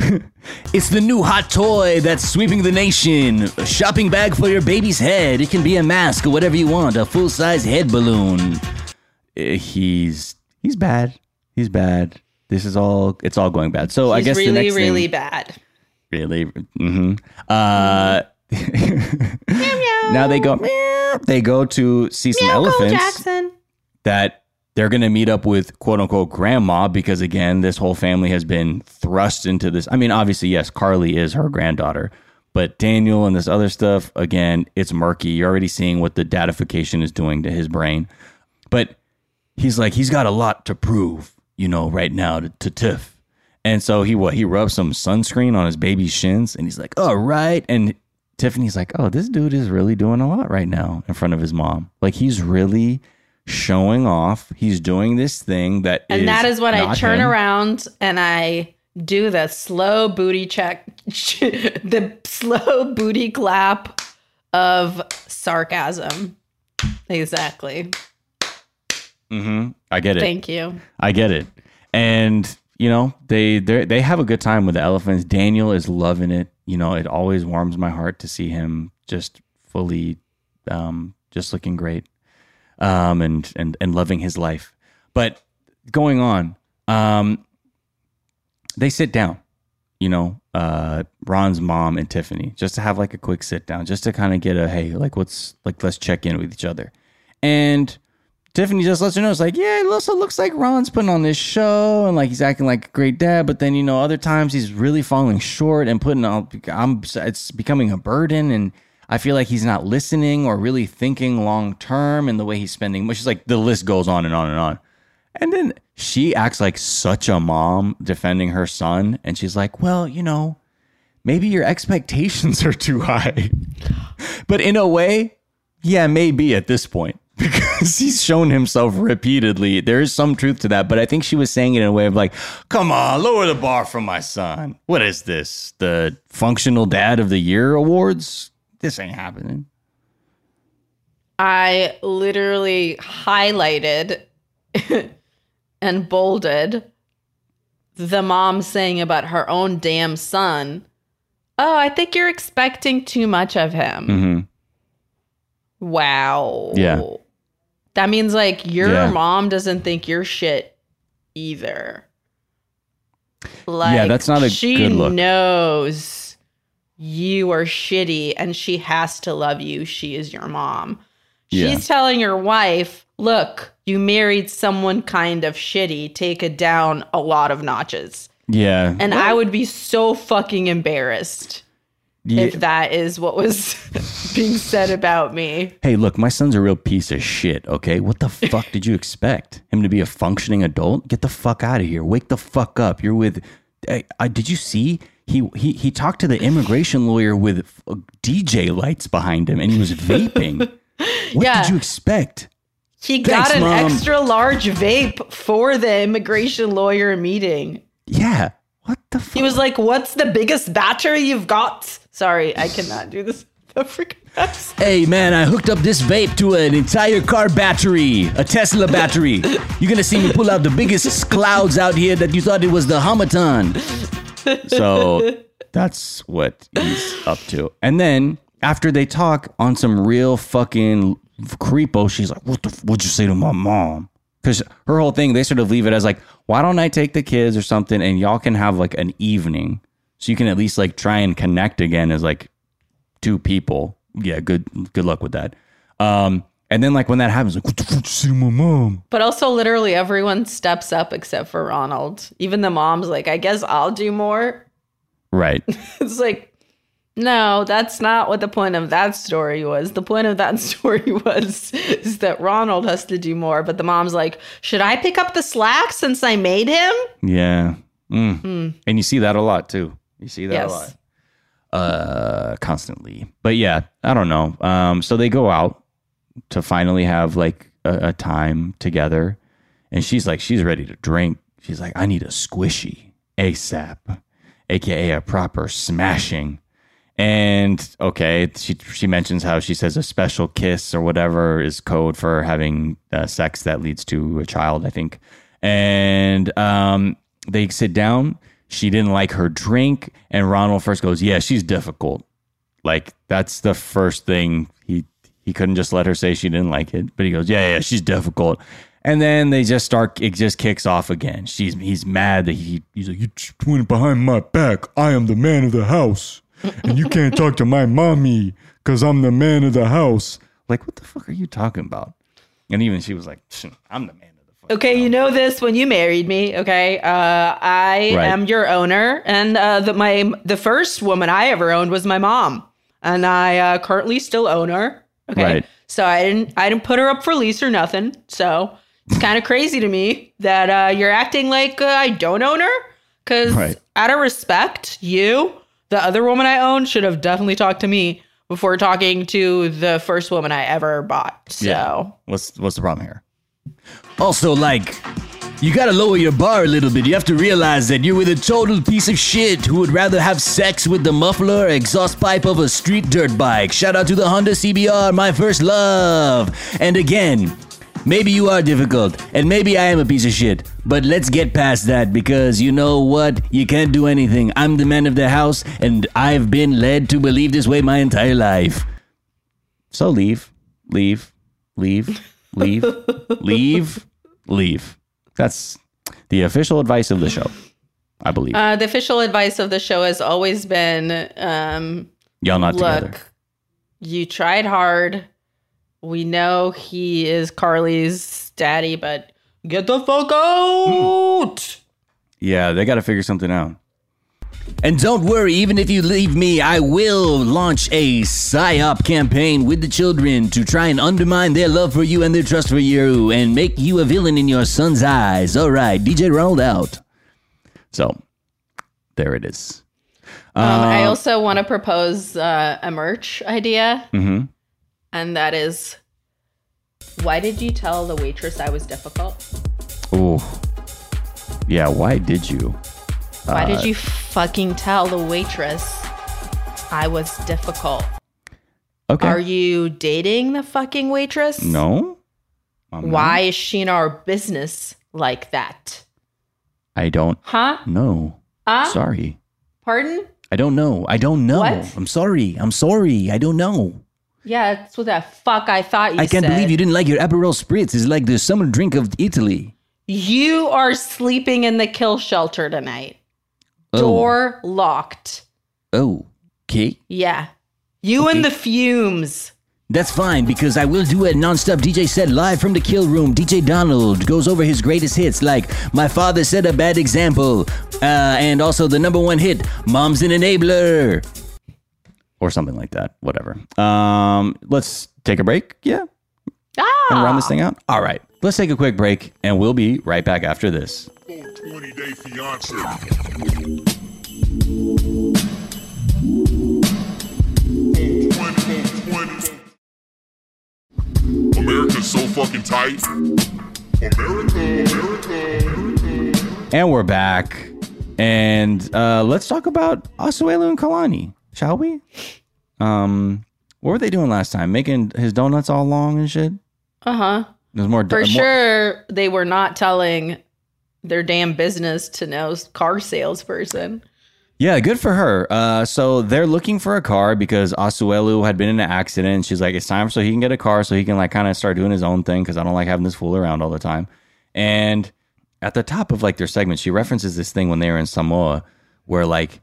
[SPEAKER 2] it's the new hot toy that's sweeping the nation. A shopping bag for your baby's head. It can be a mask or whatever you want. A full size head balloon. Eh, He's he's bad. He's bad. This is all. It's all going bad. So I
[SPEAKER 3] He's
[SPEAKER 2] guess the
[SPEAKER 3] really,
[SPEAKER 2] next
[SPEAKER 3] really
[SPEAKER 2] thing,
[SPEAKER 3] bad.
[SPEAKER 2] really. mm-hmm. Uh, now they go. meow. They go to see some
[SPEAKER 3] Meow,
[SPEAKER 2] elephants
[SPEAKER 3] Jackson.
[SPEAKER 2] that they're going to meet up with quote unquote grandma because again this whole family has been thrust into this i mean obviously yes carly is her granddaughter but daniel and this other stuff again it's murky you're already seeing what the datification is doing to his brain but he's like he's got a lot to prove you know right now to, to tiff and so he what he rubs some sunscreen on his baby's shins and he's like all right and tiffany's like oh this dude is really doing a lot right now in front of his mom like he's really showing off he's doing this thing that
[SPEAKER 3] And that is when I turn
[SPEAKER 2] him.
[SPEAKER 3] around and I do the slow booty check, the slow booty clap of sarcasm. Exactly.
[SPEAKER 2] Mm-hmm. i get it
[SPEAKER 3] Thank you.
[SPEAKER 2] I get it. And you know, they they they have a good time with the elephants. Daniel is loving it. You know, it always warms my heart to see him just fully um just looking great. Um and and and loving his life. But going on, um they sit down. You know, uh Ron's mom and Tiffany just to have like a quick sit down, just to kind of get a hey, like what's like let's check in with each other. And Tiffany just lets her know it's like, yeah, it also looks like Ron's putting on this show and like he's acting like a great dad, but then you know other times he's really falling short and putting on. I'm it's becoming a burden, and I feel like he's not listening or really thinking long term in the way he's spending. Which is like the list goes on and on and on. And then she acts like such a mom defending her son, and she's like, well, you know, maybe your expectations are too high. but in a way, yeah, maybe at this point because he's shown himself repeatedly. There is some truth to that, but I think she was saying it in a way of like, "Come on, lower the bar for my son. What is this? The functional dad of the year awards? This ain't happening."
[SPEAKER 3] I literally highlighted and bolded the mom saying about her own damn son. Oh, I think you're expecting too much of him.
[SPEAKER 2] hmm
[SPEAKER 3] Wow.
[SPEAKER 2] Yeah.
[SPEAKER 3] That means like your
[SPEAKER 2] Yeah.
[SPEAKER 3] mom doesn't think you're shit either. Like
[SPEAKER 2] that's not a
[SPEAKER 3] she
[SPEAKER 2] good look.
[SPEAKER 3] knows you are shitty and she has to love you. She is your mom.
[SPEAKER 2] Yeah.
[SPEAKER 3] She's telling your wife, look, you married someone kind of shitty. Take it down a lot of notches.
[SPEAKER 2] Yeah,
[SPEAKER 3] And I would be so fucking embarrassed
[SPEAKER 2] Yeah.
[SPEAKER 3] if that is what was being said about me.
[SPEAKER 2] Hey, look, my son's a real piece of shit, okay? What the fuck did you expect? Him to be a functioning adult? Get the fuck out of here. Wake the fuck up. You're with Hey, I, did you see he, he he talked to the immigration lawyer with uh, DJ lights behind him and he was vaping. What
[SPEAKER 3] Yeah.
[SPEAKER 2] did you expect?
[SPEAKER 3] He
[SPEAKER 2] Thanks,
[SPEAKER 3] got an
[SPEAKER 2] Mom.
[SPEAKER 3] extra large vape for the immigration lawyer meeting.
[SPEAKER 2] Yeah. What the fuck?
[SPEAKER 3] He was like, What's the biggest battery you've got? Sorry, I cannot do this.
[SPEAKER 2] Hey man, I hooked up this vape to an entire car battery, a Tesla battery. You're gonna see me pull out the biggest clouds out here that you thought it was the Hamaton. So that's what he's up to. And then after they talk on some real fucking creepo, she's like, "What the? What'd you say to my mom?" Because her whole thing, they sort of leave it as like, "Why don't I take the kids or something, and y'all can have like an evening, so you can at least like try and connect again as like two people. Yeah, good good luck with that. Um, and then like when that happens, like what the fuck say my mom?
[SPEAKER 3] But also, literally, everyone steps up except for Ronald. Even the mom's like, I guess I'll do more.
[SPEAKER 2] Right.
[SPEAKER 3] It's like, no, that's not what the point of that story was. The point of that story was is that Ronald has to do more. But the mom's like, should I pick up the slack since I made him?
[SPEAKER 2] Yeah. Mm. And you see that a lot too. You see that
[SPEAKER 3] Yes.
[SPEAKER 2] a lot. Uh constantly. But yeah, I don't know. Um so they go out to finally have like a, a time together and she's like she's ready to drink. She's like I need a squishy ASAP, aka a proper smashing. And okay, she she mentions how she says a special kiss or whatever is code for having uh, sex that leads to a child, I think. And um, they sit down. She didn't like her drink, and Ronald first goes, "Yeah, she's difficult." Like that's the first thing he he couldn't just let her say she didn't like it, but he goes, "Yeah, yeah, she's difficult." And then they just start. It just kicks off again. She's he's mad that he he's like, "You went behind my back. I am the man of the house, and you can't talk to my mommy because I'm the man of the house." Like, what the fuck are you talking about? And even she was like, "I'm the man of the fuck."
[SPEAKER 3] Okay, you know this when you married me. Okay, uh, I
[SPEAKER 2] Right.
[SPEAKER 3] am your owner, and uh, the my the first woman I ever owned was my mom, and I uh, currently still own her. Okay,
[SPEAKER 2] Right.
[SPEAKER 3] so I didn't I didn't put her up for lease or nothing. So it's kind of crazy to me that uh, you're acting like uh, I don't own her. Because
[SPEAKER 2] Right.
[SPEAKER 3] out of respect, you, the other woman I owned, should have definitely talked to me before talking to the first woman I ever bought. So.
[SPEAKER 2] Yeah. What's what's the problem here? Also, like, you gotta lower your bar a little bit. You have to realize that you're with a total piece of shit who would rather have sex with the muffler exhaust pipe of a street dirt bike. Shout out to the Honda CBR, my first love. And again, maybe you are difficult, and maybe I am a piece of shit, but let's get past that because you know what? You can't do anything. I'm the man of the house, and I've been led to believe this way my entire life. So leave, leave, leave, leave, leave, leave. That's the official advice of the show, I believe.
[SPEAKER 3] Uh, the official advice of the show has always been um,
[SPEAKER 2] Y'all not
[SPEAKER 3] look,
[SPEAKER 2] together.
[SPEAKER 3] you tried hard. We know he is Carly's daddy, but get the fuck out.
[SPEAKER 2] Yeah, they got to figure something out. And don't worry, even if you leave me, I will launch a PSYOP campaign with the children to try and undermine their love for you and their trust for you and make you a villain in your son's eyes. All right, DJ Ronald out. So, there it is.
[SPEAKER 3] Um, I also want to propose uh, a merch idea,
[SPEAKER 2] hmm
[SPEAKER 3] and that is, why did you tell the waitress I was difficult?
[SPEAKER 2] Oh, Yeah, why did you?
[SPEAKER 3] Why
[SPEAKER 2] Uh,
[SPEAKER 3] did you fucking tell the waitress I was difficult?
[SPEAKER 2] Okay.
[SPEAKER 3] Are you dating the fucking waitress?
[SPEAKER 2] no? I'm
[SPEAKER 3] Why
[SPEAKER 2] not.
[SPEAKER 3] is she in our business like that?
[SPEAKER 2] I don't
[SPEAKER 3] Huh?
[SPEAKER 2] know.
[SPEAKER 3] Huh?
[SPEAKER 2] Sorry.
[SPEAKER 3] Pardon?
[SPEAKER 2] I don't know. I don't know.
[SPEAKER 3] What?
[SPEAKER 2] I'm sorry. I'm sorry. I don't know.
[SPEAKER 3] Yeah, that's what the fuck I thought you
[SPEAKER 2] I can't
[SPEAKER 3] said.
[SPEAKER 2] believe you didn't like your Aperol Spritz. It's like the summer drink of Italy.
[SPEAKER 3] You are sleeping in the kill shelter tonight.
[SPEAKER 2] Oh.
[SPEAKER 3] Door locked.
[SPEAKER 2] Oh, okay.
[SPEAKER 3] Yeah. You and the fumes.
[SPEAKER 2] That's fine because I will do a non-stop DJ set live from the kill room. DJ Donald goes over his greatest hits like "My Father Set a Bad Example" uh, and also the number one hit "Mom's an Enabler" or something like that. Whatever. Um, let's take a break. Yeah,
[SPEAKER 3] Ah.
[SPEAKER 2] and round this thing out. All right, let's take a quick break, and we'll be right back after this.
[SPEAKER 1] 20 Day Fiance. America's so fucking tight. America, America, America.
[SPEAKER 2] And we're back, and uh, let's talk about Asuelu and Kalani, shall we? Um, what were they doing last time? Making his donuts all long and shit.
[SPEAKER 3] Uh-huh.
[SPEAKER 2] There's more
[SPEAKER 3] For
[SPEAKER 2] more-
[SPEAKER 3] sure they were not telling their damn business to know car salesperson.
[SPEAKER 2] Yeah, good for her. Uh, so they're looking for a car because Asuelu had been in an accident. She's like, it's time so he can get a car so he can like kind of start doing his own thing because I don't like having this fool around all the time. And at the top of like their segment, she references this thing when they were in Samoa where like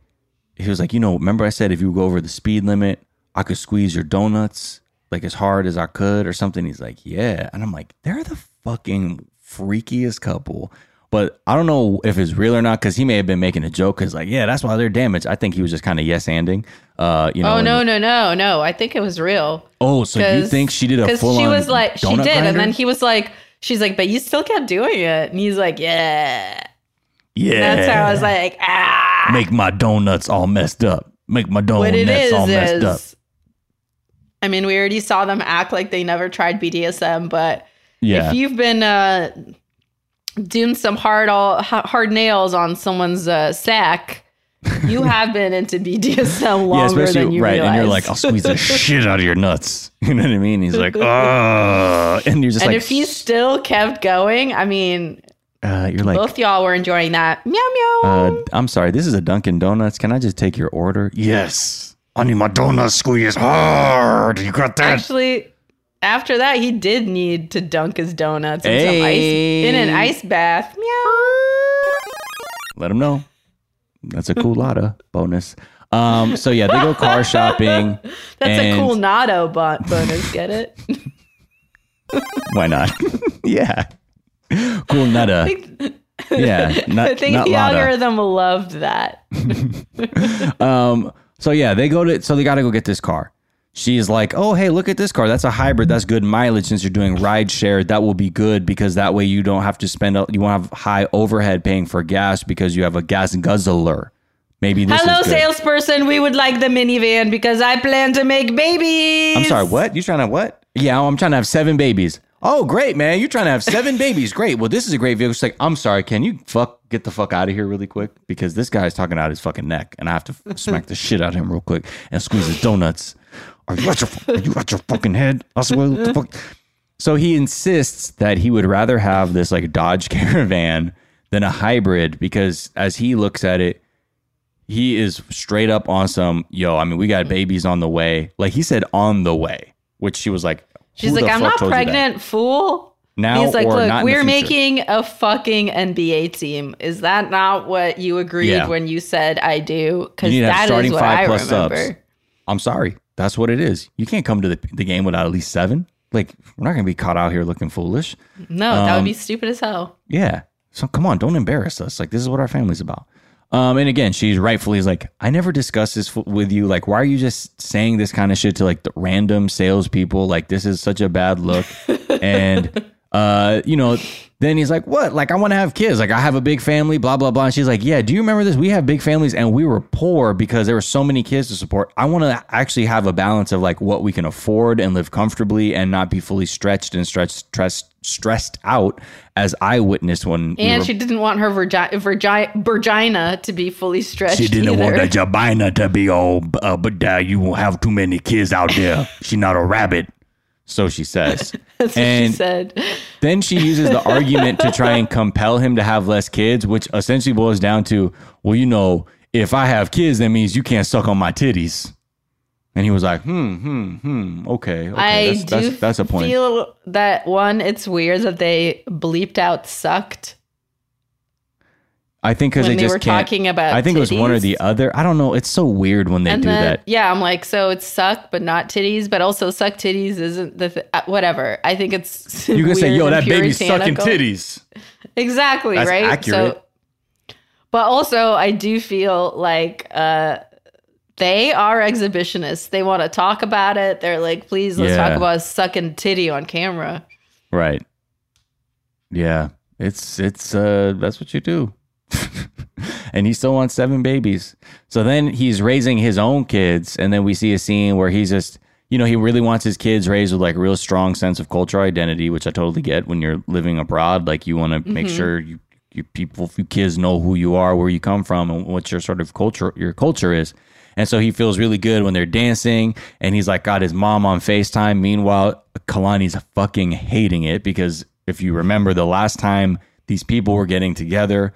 [SPEAKER 2] he was like, you know, remember I said if you go over the speed limit, I could squeeze your donuts like as hard as I could or something. He's like, yeah. And I'm like, they're the fucking freakiest couple. But I don't know if it's real or not because he may have been making a joke. Because like, yeah, that's why they're damaged. I think he was just kind of yes anding. Uh, you know.
[SPEAKER 3] Oh
[SPEAKER 2] and-
[SPEAKER 3] no, no, no, no. I think it was real.
[SPEAKER 2] Oh, so you think she did a full
[SPEAKER 3] she was like, she did,
[SPEAKER 2] donut
[SPEAKER 3] and then he was like, she's like, but you still kept doing it, and he's like, yeah.
[SPEAKER 2] yeah.
[SPEAKER 3] That's how I was like, ah.
[SPEAKER 2] make my donuts all messed up. Make my donuts
[SPEAKER 3] it is
[SPEAKER 2] all messed
[SPEAKER 3] is,
[SPEAKER 2] up.
[SPEAKER 3] I mean, we already saw them act like they never tried BDSM, but
[SPEAKER 2] Yeah.
[SPEAKER 3] if you've been uh, doing some hard all hard nails on someone's uh, sack, you have been into BDSM
[SPEAKER 2] yeah,
[SPEAKER 3] longer
[SPEAKER 2] especially
[SPEAKER 3] than you
[SPEAKER 2] right,
[SPEAKER 3] realize.
[SPEAKER 2] and you're like, I'll squeeze the shit out of your nuts. You know what I mean? He's like, oh, and you're just
[SPEAKER 3] and
[SPEAKER 2] like,
[SPEAKER 3] if he still kept going, I mean,
[SPEAKER 2] uh, you're like,
[SPEAKER 3] both y'all were enjoying that. Meow meow.
[SPEAKER 2] Uh, I'm sorry, this is a Dunkin' Donuts. Can I just take your order? Yes. I need my donuts squeezed hard. You got that?
[SPEAKER 3] Actually, after that, he did need to dunk his donuts in, some ice, in an ice bath. Meow.
[SPEAKER 2] Let him know. That's a cool lotta bonus. Um, so yeah, they go car shopping.
[SPEAKER 3] That's a cool Nado bo- bonus. Get it?
[SPEAKER 2] Why not? yeah. Cool nutta. Yeah. Nut,
[SPEAKER 3] I think the
[SPEAKER 2] lotta.
[SPEAKER 3] algorithm loved that.
[SPEAKER 2] Um, so yeah, they go to so they got to go get this car. She's like, "Oh, hey, look at this car. That's a hybrid. That's good mileage since you're doing ride share. That will be good because that way you don't have to spend you won't have high overhead paying for gas because you have a gas guzzler. Maybe this
[SPEAKER 3] Hello, salesperson. We would like the minivan because I plan to make babies.
[SPEAKER 2] I'm sorry, what? You trying to what? Yeah, I'm trying to have seven babies. Oh, great, man. You're trying to have seven babies. Great. Well, this is a great vehicle. She's like, I'm sorry. Can you fuck get the fuck out of here really quick? Because this guy's talking out his fucking neck, and I have to smack the shit out of him real quick and squeeze his donuts. Are you at your are you at your fucking head? I swear, what the fuck? So he insists that he would rather have this like Dodge Caravan than a hybrid because as he looks at it, he is straight up on some yo. I mean, we got babies on the way. Like he said, on the way, which she was like,
[SPEAKER 3] She's like, I'm not
[SPEAKER 2] told you that?"
[SPEAKER 3] pregnant, fool.
[SPEAKER 2] Now
[SPEAKER 3] He's like, look,
[SPEAKER 2] not
[SPEAKER 3] we're making a fucking NBA team. Is that not what you agreed
[SPEAKER 2] Yeah.
[SPEAKER 3] when you said I do? Because
[SPEAKER 2] need to have
[SPEAKER 3] that is what I remember.
[SPEAKER 2] subs. I'm sorry, that's what it is. You can't come to the, the game without at least seven. Like we're not gonna be caught out here looking foolish.
[SPEAKER 3] No, that
[SPEAKER 2] Um,
[SPEAKER 3] would be stupid as hell.
[SPEAKER 2] Yeah. So come on, don't embarrass us. Like this is what our family's about. Um, and again, she's rightfully is like, I never discussed this f- with you. Like, why are you just saying this kind of shit to like the random salespeople? Like, this is such a bad look. and uh, you know, then he's like, what? Like, I want to have kids. Like, I have a big family, blah, blah, blah. And she's like, yeah, do you remember this? We have big families and we were poor because there were so many kids to support. I want to actually have a balance of like what we can afford and live comfortably and not be fully stretched and stretched, stressed, stressed out as I witnessed when we
[SPEAKER 3] And
[SPEAKER 2] were-
[SPEAKER 3] she didn't want her virgi- virgi- virgina to be fully stretched.
[SPEAKER 2] She didn't want the Jabina to be all, uh, but uh, you won't have too many kids out there. She's not a rabbit. So she says.
[SPEAKER 3] That's what
[SPEAKER 2] and
[SPEAKER 3] she said.
[SPEAKER 2] then she uses the argument to try and compel him to have less kids, which essentially boils down to, well, you know, if I have kids, that means you can't suck on my titties. And he was like, hmm, hmm, hmm. Okay. okay.
[SPEAKER 3] I
[SPEAKER 2] that's,
[SPEAKER 3] do
[SPEAKER 2] that's, that's a point.
[SPEAKER 3] feel that one, it's weird that they bleeped out sucked
[SPEAKER 2] I think because they
[SPEAKER 3] they
[SPEAKER 2] just
[SPEAKER 3] were
[SPEAKER 2] can't.
[SPEAKER 3] talking about
[SPEAKER 2] I think it was one or the other. I don't know. It's so weird when they
[SPEAKER 3] and
[SPEAKER 2] do
[SPEAKER 3] then,
[SPEAKER 2] that.
[SPEAKER 3] Yeah, I'm like, so it's suck, but not titties, but also suck titties isn't the th- uh, whatever. I think it's
[SPEAKER 2] You can say, yo, that baby's sucking titties.
[SPEAKER 3] Exactly,
[SPEAKER 2] That's
[SPEAKER 3] right?
[SPEAKER 2] accurate.
[SPEAKER 3] So, but also, I do feel like uh, they are exhibitionists. They want to talk about it. They're like, please, let's
[SPEAKER 2] Yeah.
[SPEAKER 3] talk about sucking titty on camera.
[SPEAKER 2] Right. Yeah. It's it's uh that's what you do. And he still wants seven babies. So then he's raising his own kids and then we see a scene where he's just you know, he really wants his kids raised with like a real strong sense of cultural identity, which I totally get when you're living abroad. Like you want to make mm-hmm. sure you, you people, you kids know who you are, where you come from, and what your sort of culture, your culture is. And so he feels really good when they're dancing, and he's like got his mom on Facetime. Meanwhile, Kalani's fucking hating it because if you remember the last time these people were getting together,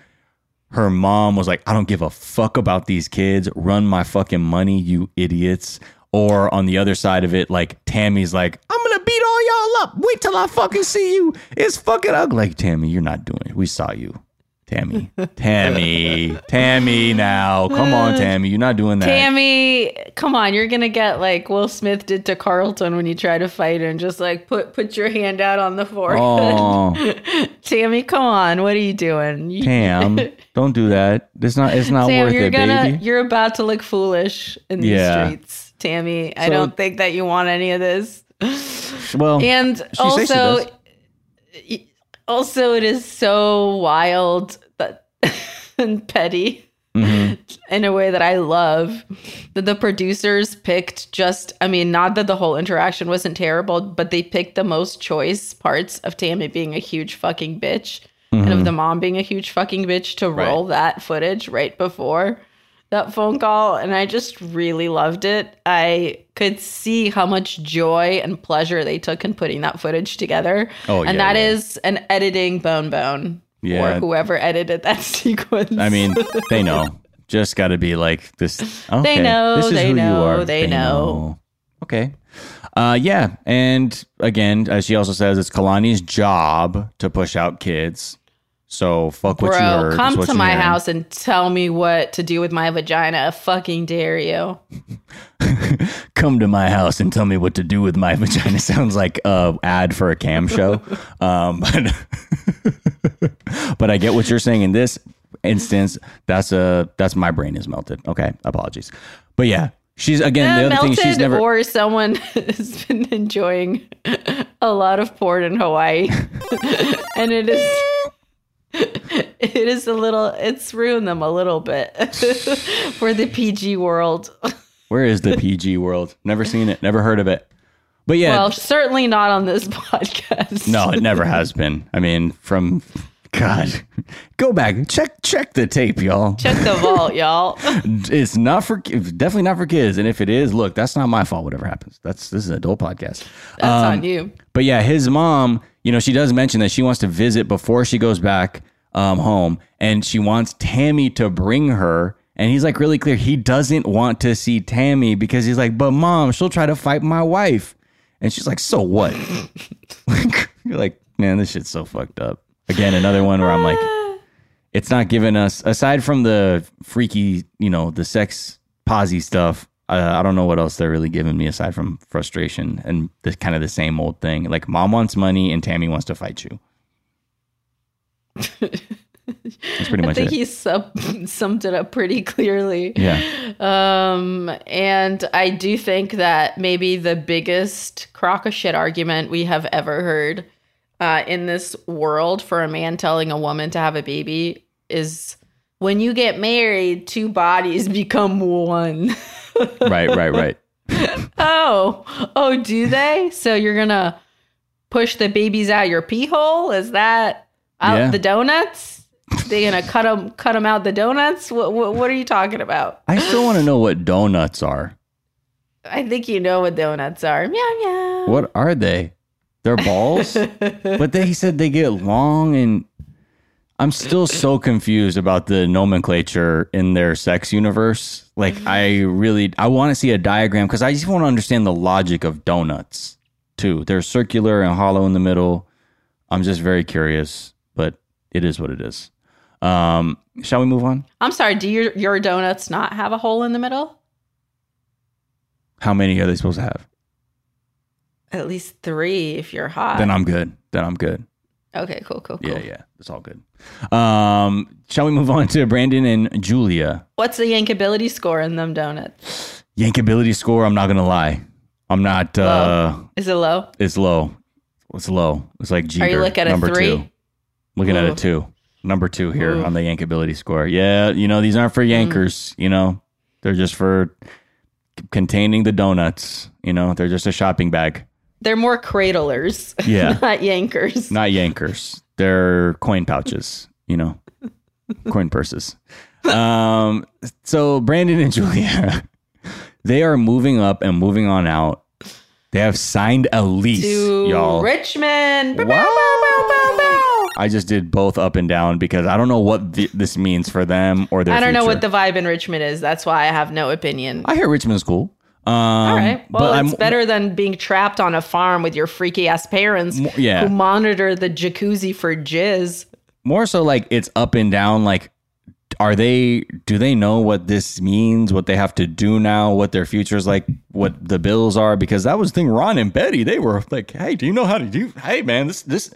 [SPEAKER 2] her mom was like, I don't give a fuck about these kids. Run my fucking money, you idiots. Or on the other side of it, like Tammy's like, I'm gonna beat all y'all up. Wait till I fucking see you. It's fucking ugly. Like, Tammy, you're not doing it. We saw you. Tammy. Tammy. Tammy now. Come on, Tammy. You're not doing that.
[SPEAKER 3] Tammy, come on, you're gonna get like Will Smith did to Carlton when you try to fight and just like put put your hand out on the forehead.
[SPEAKER 2] Oh,
[SPEAKER 3] Tammy, come on, what are you doing?
[SPEAKER 2] Tam. Don't do that. It's not it's not
[SPEAKER 3] Sam,
[SPEAKER 2] worth
[SPEAKER 3] you're
[SPEAKER 2] it,
[SPEAKER 3] gonna
[SPEAKER 2] baby.
[SPEAKER 3] you're about to look foolish in these
[SPEAKER 2] Yeah.
[SPEAKER 3] streets, Tammy. I don't think that you want any of this.
[SPEAKER 2] Well,
[SPEAKER 3] And
[SPEAKER 2] She say she
[SPEAKER 3] also. Also, it is so wild that and petty
[SPEAKER 2] Mm-hmm.
[SPEAKER 3] in a way that I love. That the producers picked just, I mean, not that the whole interaction wasn't terrible, but they picked the most choice parts of Tammy being a huge fucking bitch and of the mom being a huge fucking bitch to
[SPEAKER 2] Mm-hmm. Right.
[SPEAKER 3] roll that footage right before that phone call. And I just really loved it. I could see how much joy and pleasure they took in putting that footage together.
[SPEAKER 2] Oh,
[SPEAKER 3] and
[SPEAKER 2] yeah,
[SPEAKER 3] that
[SPEAKER 2] yeah.
[SPEAKER 3] is an editing bone bone.
[SPEAKER 2] Yeah.
[SPEAKER 3] Or whoever edited that sequence.
[SPEAKER 2] I mean, they know. Just got to be like this. Okay,
[SPEAKER 3] know,
[SPEAKER 2] This is
[SPEAKER 3] they
[SPEAKER 2] who
[SPEAKER 3] know,
[SPEAKER 2] you are.
[SPEAKER 3] they know.
[SPEAKER 2] Okay. Uh, yeah, and again, as she also says, it's Kalani's job to push out kids. So fuck what you
[SPEAKER 3] Bro,
[SPEAKER 2] heard. is
[SPEAKER 3] come to my
[SPEAKER 2] hearing.
[SPEAKER 3] house and tell me what to do with my vagina. I fucking dare you.
[SPEAKER 2] Come to my house and tell me what to do with my vagina. Sounds like a ad for a cam show. Um, but but I get what you're saying in this instance. That's a that's my brain is melted. Okay, apologies. But yeah, she's again the
[SPEAKER 3] Uh,
[SPEAKER 2] other thing she's never.
[SPEAKER 3] or someone has been enjoying a lot of porn in Hawaii. and it is it is a little it's ruined them a little bit for the PG world.
[SPEAKER 2] Where is the PG world? Never seen it. Never heard of it. But yeah,
[SPEAKER 3] Well, certainly not on this podcast.
[SPEAKER 2] no, it never has been. I mean, from God, go back check check the tape, y'all.
[SPEAKER 3] Check the vault, y'all.
[SPEAKER 2] It's not for definitely not for kids. And if it is, look, that's not my fault. Whatever happens, that's this is an adult podcast.
[SPEAKER 3] That's
[SPEAKER 2] Um,
[SPEAKER 3] on you.
[SPEAKER 2] But yeah, his mom, you know, she does mention that she wants to visit before she goes back um, home, and she wants Tammy to bring her. And he's like really clear. He doesn't want to see Tammy because he's like, but mom, she'll try to fight my wife. And she's like, so what? like, you're like, man, this shit's so fucked up. Again, another one where I'm like, it's not giving us, aside from the freaky, you know, the sex posy stuff, uh, I don't know what else they're really giving me aside from frustration and the kind of the same old thing. Like, mom wants money and Tammy wants to fight you. That's pretty
[SPEAKER 3] I think
[SPEAKER 2] it.
[SPEAKER 3] he sub- summed it up pretty clearly.
[SPEAKER 2] yeah.
[SPEAKER 3] Um, and I do think that maybe the biggest crock of shit argument we have ever heard uh, in this world for a man telling a woman to have a baby is when you get married, two bodies become one.
[SPEAKER 2] right, right, right.
[SPEAKER 3] oh, oh, do they? So you're gonna push the babies out your pee hole? Is that out
[SPEAKER 2] Yeah.
[SPEAKER 3] the donuts? They gonna cut them, cut them out the donuts? What, what, what are you talking about?
[SPEAKER 2] I still want to know what donuts are.
[SPEAKER 3] I think you know what donuts are. Meow meow.
[SPEAKER 2] What are they? They're balls? but they he said they get long and I'm still so confused about the nomenclature in their sex universe. Like mm-hmm. I really I want to see a diagram because I just want to understand the logic of donuts too. They're circular and hollow in the middle. I'm just very curious, but it is what it is. Um, shall we move on?
[SPEAKER 3] I'm sorry. Do your your donuts not have a hole in the middle?
[SPEAKER 2] How many are they supposed to have?
[SPEAKER 3] At least three if you're hot.
[SPEAKER 2] Then I'm good. Then I'm good.
[SPEAKER 3] okay, cool, cool, cool.
[SPEAKER 2] Yeah, yeah. It's all good. Um, shall we move on to Brandon and Julia?
[SPEAKER 3] What's the yankability score in them donuts?
[SPEAKER 2] Yankability score, I'm not gonna lie. I'm not uh
[SPEAKER 3] Is it low?
[SPEAKER 2] it's low. It's low. It's like Jeter.
[SPEAKER 3] Are you looking at a three?
[SPEAKER 2] two. Looking at
[SPEAKER 3] Ooh.
[SPEAKER 2] a two. Number two here
[SPEAKER 3] Ooh.
[SPEAKER 2] on the yankability score. Yeah, you know, these aren't for yankers, you know. They're just for containing the donuts. You know, they're just a shopping bag.
[SPEAKER 3] They're more cradlers,
[SPEAKER 2] Yeah.
[SPEAKER 3] not yankers.
[SPEAKER 2] Not yankers. They're coin pouches, you know. coin purses. Um so Brandon and Julia, they are moving up and moving on out. They have signed a lease,
[SPEAKER 3] to
[SPEAKER 2] y'all.
[SPEAKER 3] Richmond.
[SPEAKER 2] Wow. I just did both up and down because I don't know what th- this means for them or their
[SPEAKER 3] I don't know what the vibe in Richmond is. That's why I have no opinion.
[SPEAKER 2] I hear Richmond's cool. Um,
[SPEAKER 3] All right. Well,
[SPEAKER 2] but
[SPEAKER 3] it's
[SPEAKER 2] I'm,
[SPEAKER 3] better than being trapped on a farm with your freaky ass parents
[SPEAKER 2] yeah.
[SPEAKER 3] who monitor the jacuzzi for jizz.
[SPEAKER 2] more so like it's up and down. Like, are they? Do they know what this means? What they have to do now? What their future's like? What the bills are? Because that was the thing. Ron and Betty, they were like, "Hey, do you know how to do? Hey, man, this this."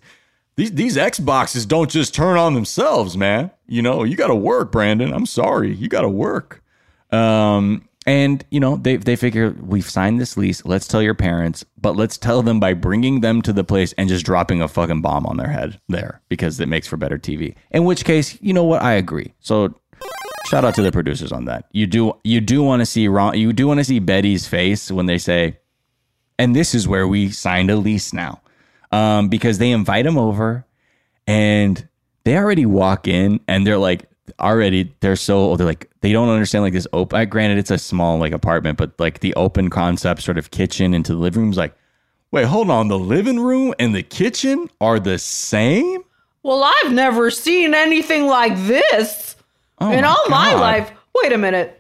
[SPEAKER 2] These, these Xboxes don't just turn on themselves, man. You know, you got to work, Brandon. I'm sorry. You got to work. Um, and you know, they they figure we've signed this lease. Let's tell your parents, but let's tell them by bringing them to the place and just dropping a fucking bomb on their head there because it makes for better TV. In which case, you know what? I agree. So shout out to the producers on that. You do you do want to see Ron, you do want to see Betty's face when they say, and this is where we signed a lease now, um, because they invite him over and they already walk in and they're like already they're so they're like they don't understand like this open granted it's a small like apartment but like the open concept sort of kitchen into the living room's like wait hold on the living room and the kitchen are the same
[SPEAKER 3] Well, I've never seen anything like this
[SPEAKER 2] oh
[SPEAKER 3] in all my life. Wait a minute.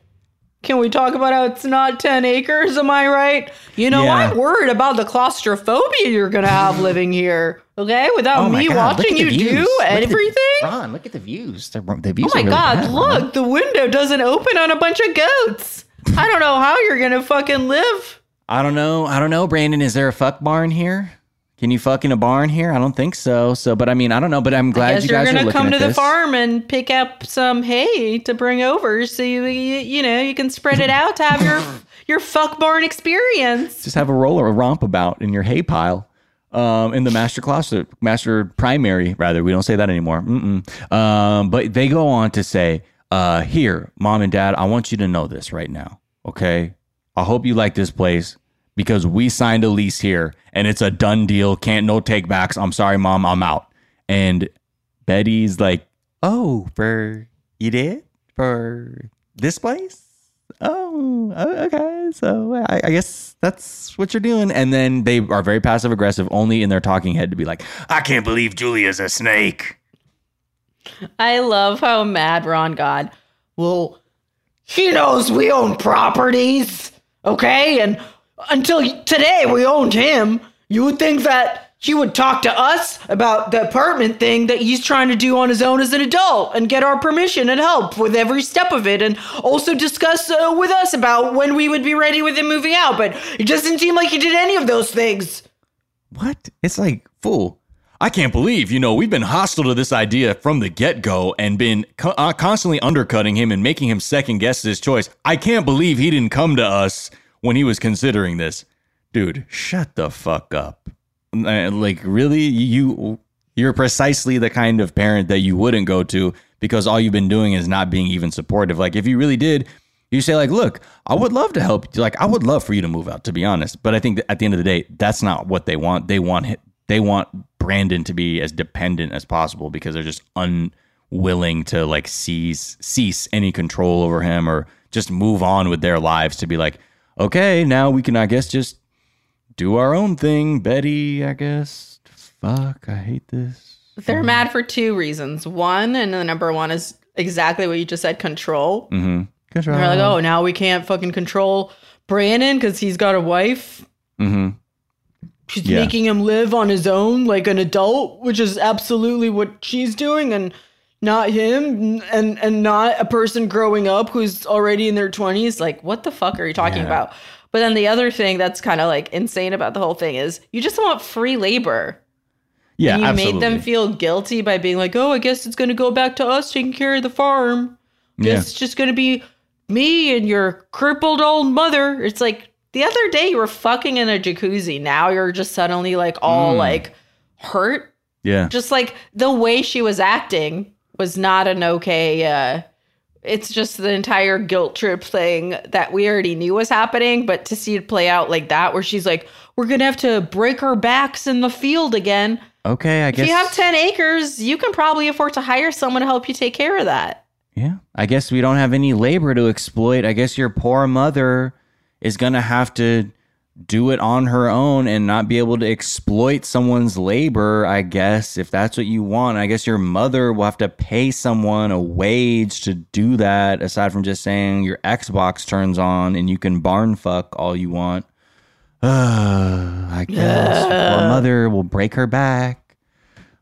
[SPEAKER 3] Can we talk about how it's not 10 acres? Am I right? You know,
[SPEAKER 2] Yeah.
[SPEAKER 3] I'm worried about the claustrophobia you're going to have living here. Okay? Without
[SPEAKER 2] Oh
[SPEAKER 3] me
[SPEAKER 2] God,
[SPEAKER 3] watching you
[SPEAKER 2] views.
[SPEAKER 3] do
[SPEAKER 2] Look at the-
[SPEAKER 3] everything.
[SPEAKER 2] Ron, look at the views. The, the views
[SPEAKER 3] Oh my
[SPEAKER 2] really
[SPEAKER 3] god,
[SPEAKER 2] bad,
[SPEAKER 3] look, the window doesn't open on a bunch of goats. I don't know how you're gonna fucking live.
[SPEAKER 2] I don't know. I don't know, Brandon. Is there a fuck barn here? Can you fuck in a barn here? I don't think so. So, but I mean, I don't know. But I'm glad you
[SPEAKER 3] you're
[SPEAKER 2] guys are
[SPEAKER 3] gonna
[SPEAKER 2] looking
[SPEAKER 3] come
[SPEAKER 2] at
[SPEAKER 3] to the
[SPEAKER 2] this.
[SPEAKER 3] farm and pick up some hay to bring over so you you, you know you can spread it out to have your your fuck barn experience.
[SPEAKER 2] Just have a roller, a romp about in your hay pile. Um, in the master closet, master primary, rather. We don't say that anymore. Mm-mm. Um, but they go on to say, uh, here, mom and dad, I want you to know this right now. Okay. I hope you like this place because we signed a lease here and it's a done deal. Can't no take backs. I'm sorry, mom. I'm out. And Betty's like, oh, for you did for this place? Oh, okay. So I, I guess that's what you're doing. And then they are very passive aggressive, only in their talking head to be like, I can't believe Julia's a snake.
[SPEAKER 3] I love how mad Ron got. Well, she knows we own properties, okay? And until today we owned him. You would think that he would talk to us about the apartment thing that he's trying to do on his own as an adult and get our permission and help with every step of it and also discuss uh, with us about when we would be ready with him moving out. But it doesn't seem like he did any of those things.
[SPEAKER 2] What? It's like, fool. I can't believe, you know, we've been hostile to this idea from the get go and been co- uh, constantly undercutting him and making him second guess his choice. I can't believe he didn't come to us when he was considering this. Dude, shut the fuck up. Uh, like really you you're precisely the kind of parent that you wouldn't go to because all you've been doing is not being even supportive like if you really did you say like look i would love to help you. like i would love for you to move out to be honest but i think at the end of the day that's not what they want they want they want brandon to be as dependent as possible because they're just unwilling to like cease cease any control over him or just move on with their lives to be like okay now we can i guess just do our own thing, Betty, I guess. Fuck, I hate this.
[SPEAKER 3] They're mad for two reasons. One, and the number one is exactly what you just said control.
[SPEAKER 2] Mm-hmm.
[SPEAKER 3] They're like, oh, now we can't fucking control Brandon because he's got a wife.
[SPEAKER 2] Mm-hmm.
[SPEAKER 3] She's
[SPEAKER 2] Yeah.
[SPEAKER 3] making him live on his own like an adult, which is absolutely what she's doing, and not him, and and not a person growing up who's already in their twenties. Like, what the fuck are you talking
[SPEAKER 2] Yeah.
[SPEAKER 3] about? But then the other thing that's kind of like insane about the whole thing is you just want free labor.
[SPEAKER 2] Yeah,
[SPEAKER 3] and you
[SPEAKER 2] absolutely.
[SPEAKER 3] made them feel guilty by being like, oh, I guess it's going to go back to us taking care of the farm.
[SPEAKER 2] Yeah.
[SPEAKER 3] it's just going to be me and your crippled old mother. It's like the other day you were fucking in a jacuzzi. Now you're just suddenly like all
[SPEAKER 2] Mm.
[SPEAKER 3] like hurt.
[SPEAKER 2] yeah.
[SPEAKER 3] Just like the way she was acting was not an okay. Uh, it's just the entire guilt trip thing that we already knew was happening, but to see it play out like that, where she's like, "We're gonna have to break our backs in the field again."
[SPEAKER 2] Okay, I guess.
[SPEAKER 3] If you have 10 acres, you can probably afford to hire someone to help you take care of that.
[SPEAKER 2] yeah, I guess we don't have any labor to exploit. I guess your poor mother is gonna have to do it on her own and not be able to exploit someone's labor. I guess if that's what you want, I guess your mother will have to pay someone a wage to do that. Aside from just saying your Xbox turns on and you can barn fuck all you want. Uh, I guess your poor mother will break her back.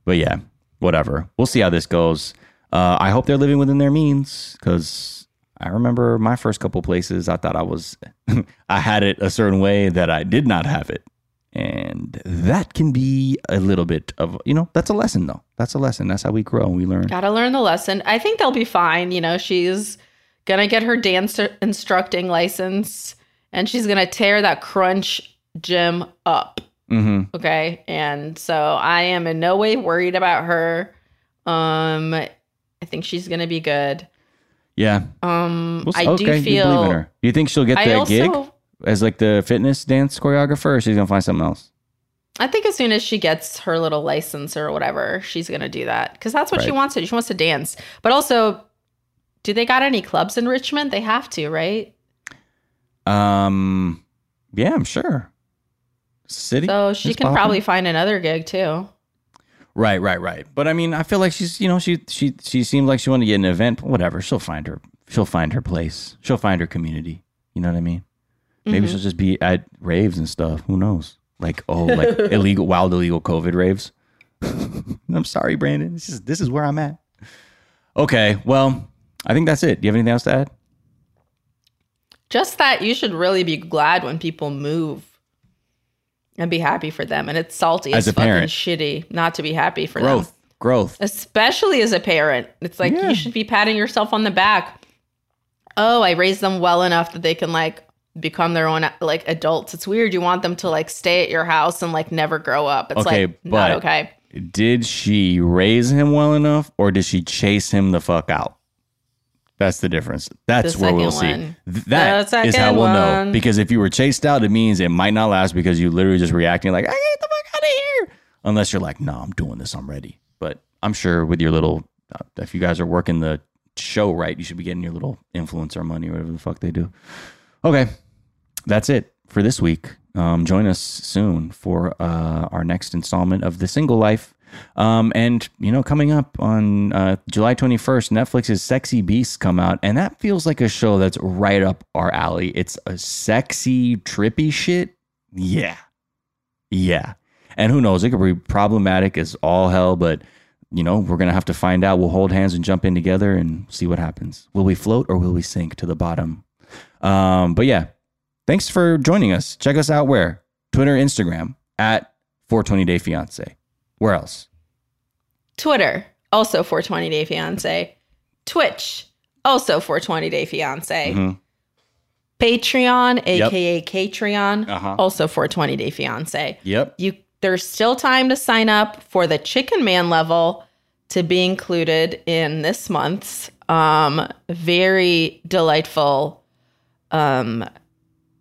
[SPEAKER 2] But yeah, whatever. We'll see how this goes. Uh, I hope they're living within their means because I remember my first couple places. I thought I was, I had it a certain way that I did not have it, and that can be a little bit of you know that's a lesson though. That's a lesson. That's how we grow and we learn.
[SPEAKER 3] Gotta learn the lesson. I think they'll be fine. You know, she's gonna get her dance instructing license and she's gonna tear that crunch gym up.
[SPEAKER 2] Mm-hmm.
[SPEAKER 3] Okay. And so I am in no way worried about her. Um, I think she's gonna be good.
[SPEAKER 2] Yeah.
[SPEAKER 3] Um,
[SPEAKER 2] We'll
[SPEAKER 3] I
[SPEAKER 2] okay,
[SPEAKER 3] do
[SPEAKER 2] you
[SPEAKER 3] feel.
[SPEAKER 2] believe in her. Do you think she'll get
[SPEAKER 3] I
[SPEAKER 2] that
[SPEAKER 3] also,
[SPEAKER 2] gig as like the fitness dance choreographer, or she's gonna find something else?
[SPEAKER 3] I think as soon as she gets her little license or whatever, she's gonna do that because that's what she wants to. do. She wants to dance, but also, do they got any clubs in Richmond? They have to, right?
[SPEAKER 2] Um, yeah, I'm sure. City.
[SPEAKER 3] So she can probably find another gig too.
[SPEAKER 2] Right, right, right. But I mean, I feel like she's, you know, she she she seemed like she wanted to get an event. Whatever, she'll find her. She'll find her place. She'll find her community. You know what I mean? Maybe
[SPEAKER 3] Mhm.
[SPEAKER 2] she'll just be at raves and stuff. Who knows? Like oh, like illegal, wild, illegal COVID raves. I'm sorry, Brandon. This is this is where I'm at. Okay, well, I think that's it. Do you have anything else to add?
[SPEAKER 3] Just that you should really be glad when people move and be happy for them. And it's salty
[SPEAKER 2] As
[SPEAKER 3] as,
[SPEAKER 2] a
[SPEAKER 3] fucking
[SPEAKER 2] parent.
[SPEAKER 3] shitty not to be happy for them.
[SPEAKER 2] Growth, growth.
[SPEAKER 3] especially as a parent. It's like
[SPEAKER 2] Yeah.
[SPEAKER 3] you should be patting yourself on the back. Oh, I raised them well enough that they can like become their own like adults. It's weird. You want them to like stay at your house and like never grow up. It's
[SPEAKER 2] Okay,
[SPEAKER 3] like not
[SPEAKER 2] but-
[SPEAKER 3] okay.
[SPEAKER 2] Did she raise him well enough, or did she chase him the fuck out? That's the difference. That's
[SPEAKER 3] The
[SPEAKER 2] where we'll see.
[SPEAKER 3] one.
[SPEAKER 2] Th- That is how we'll know. Because if you were chased out, it means it might not last because you literally just reacting like, "I get the fuck out of here," unless you're like, "No, I'm doing this. I'm ready." But I'm sure with your little, uh, if you guys are working the show right, you should be getting your little influencer money or whatever the fuck they do. Okay, that's it for this week. Um, join us soon for uh, our next installment of The Single Life. Um, and, you know, coming up on uh, July 21st, Netflix's Sexy Beasts come out. And that feels like a show that's right up our alley. It's a sexy, trippy shit. Yeah. Yeah. And who knows? It could be problematic as all hell, but, you know, we're to have to find out. We'll hold hands and jump in together and see what happens. Will we float or will we sink to the bottom? Um, but yeah, thanks for joining us. Check us out where? Twitter, Instagram at 420 Day Fiance. Where else?
[SPEAKER 3] Twitter, also 420 Day Fiance. Twitch, also 420 Day Fiance.
[SPEAKER 2] Mhm.
[SPEAKER 3] Patreon, aka Patreon,
[SPEAKER 2] Uh-huh.
[SPEAKER 3] also 420 Day Fiance.
[SPEAKER 2] Yep.
[SPEAKER 3] You there's still time to sign up for the Chicken Man level to be included in this month's um, very delightful um,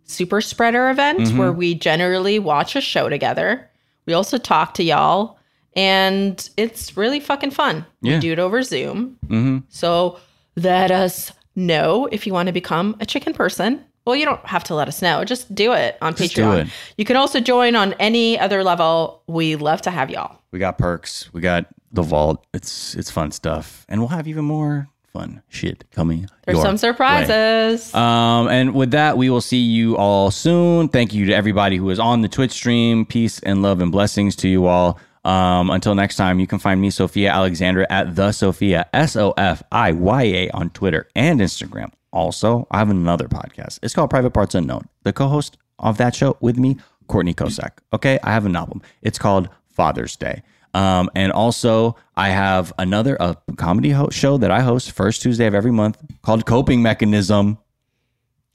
[SPEAKER 3] super spreader event
[SPEAKER 2] Mhm.
[SPEAKER 3] where we generally watch a show together. We also talk to y'all, and it's really fucking fun.
[SPEAKER 2] Yeah.
[SPEAKER 3] We do it over Zoom.
[SPEAKER 2] Mm-hmm.
[SPEAKER 3] So let us know if you want to become a chicken person. Well, you don't have to let us know. Just do it on
[SPEAKER 2] Just do
[SPEAKER 3] Patreon.
[SPEAKER 2] it.
[SPEAKER 3] You can also join on any other level. We love to have y'all.
[SPEAKER 2] We got perks. We got the vault. It's it's fun stuff, and we'll have even more fun shit coming.
[SPEAKER 3] There's some
[SPEAKER 2] way.
[SPEAKER 3] surprises.
[SPEAKER 2] Um, and with that, we will see you all soon. Thank you to everybody who is on the Twitch stream. Peace and love and blessings to you all. Um, until next time, you can find me, Sofiya Alexandra, at the Sofiya S O F I Y A on Twitter and Instagram. Also, I have another podcast. It's called Private Parts Unknown. The co-host of that show with me, Courtney Kocak. Okay, I have an album. It's called Father's Day. Um, and also, I have another a comedy ho- show that I host first Tuesday of every month called Coping Mechanism.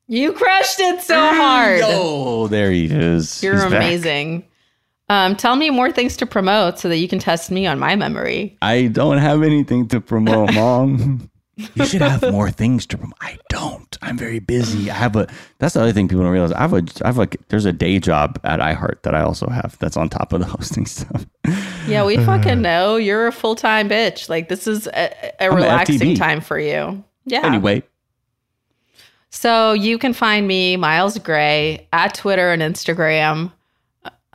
[SPEAKER 3] you crushed it so hard.
[SPEAKER 2] Oh, there he is.
[SPEAKER 3] You're
[SPEAKER 2] He's back.
[SPEAKER 3] Amazing. Um, tell me more things to promote so that you can test me on my memory.
[SPEAKER 2] I don't have anything to promote, Mom. you should have more things to promote. I don't. I'm very busy. I have a. That's the other thing people don't realize. I have a. I have a. There's a day job at iHeart that I also have. That's on top of the hosting stuff.
[SPEAKER 3] Yeah, we fucking know you're a full time bitch. Like this is a, a
[SPEAKER 2] I'm a
[SPEAKER 3] relaxing time for you. Yeah.
[SPEAKER 2] Anyway,
[SPEAKER 3] So you can find me, Miles Gray, at Twitter and Instagram.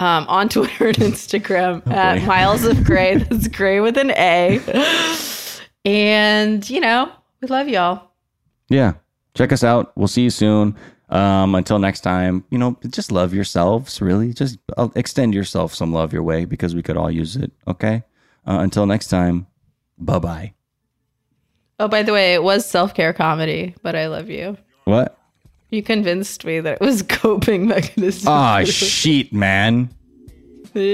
[SPEAKER 3] Um, on Twitter and Instagram at
[SPEAKER 2] boy.
[SPEAKER 3] Miles of Gray. That's Gray with an A. And you know, we love y'all.
[SPEAKER 2] yeah. Check us out. We'll see you soon. Um, until next time, you know, just love yourselves. Really, just uh, extend yourself some love your way because we could all use it. Okay. Uh, until next time. Bye bye.
[SPEAKER 3] Oh, by the way, it was self care comedy, but I love you.
[SPEAKER 2] What?
[SPEAKER 3] You convinced me that it was coping mechanism.
[SPEAKER 2] Ah, shit, man. Well,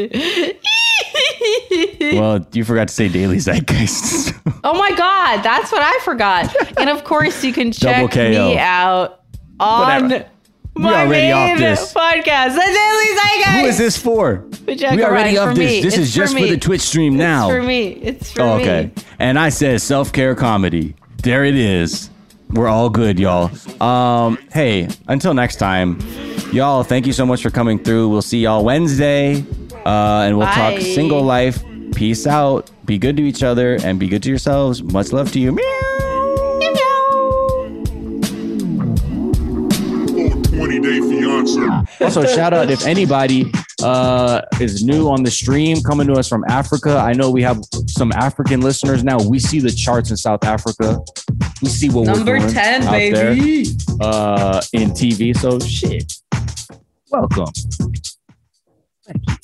[SPEAKER 2] you forgot to say daily zeitgeist.
[SPEAKER 3] Oh my God, that's what I forgot. and of course, you can check me out on
[SPEAKER 2] Whatever.
[SPEAKER 3] my main
[SPEAKER 2] off
[SPEAKER 3] podcast, The Daily Zeitgeist.
[SPEAKER 2] Who is this for?
[SPEAKER 3] We
[SPEAKER 2] already up
[SPEAKER 3] for
[SPEAKER 2] this.
[SPEAKER 3] me.
[SPEAKER 2] This
[SPEAKER 3] It's
[SPEAKER 2] is just for,
[SPEAKER 3] me.
[SPEAKER 2] the Twitch stream now.
[SPEAKER 3] It's for me. It's for
[SPEAKER 2] Oh,
[SPEAKER 3] me.
[SPEAKER 2] okay. And I said self care comedy. There it is. We're all good, y'all. Um, hey, until next time, y'all. Thank you so much for coming through. We'll see y'all Wednesday, uh, and we'll
[SPEAKER 3] Bye.
[SPEAKER 2] talk single life. Peace out. Be good to each other and be good to yourselves. Much love to you. Meow.
[SPEAKER 1] Or 20
[SPEAKER 2] Also, shout out if anybody uh, is new on the stream coming to us from Africa. I know we have some African listeners now. We see the charts in South Africa. We see what
[SPEAKER 3] Number
[SPEAKER 2] we're doing
[SPEAKER 3] 10,
[SPEAKER 2] out
[SPEAKER 3] baby.
[SPEAKER 2] there uh, in TV. So, shit. Welcome. Thank you.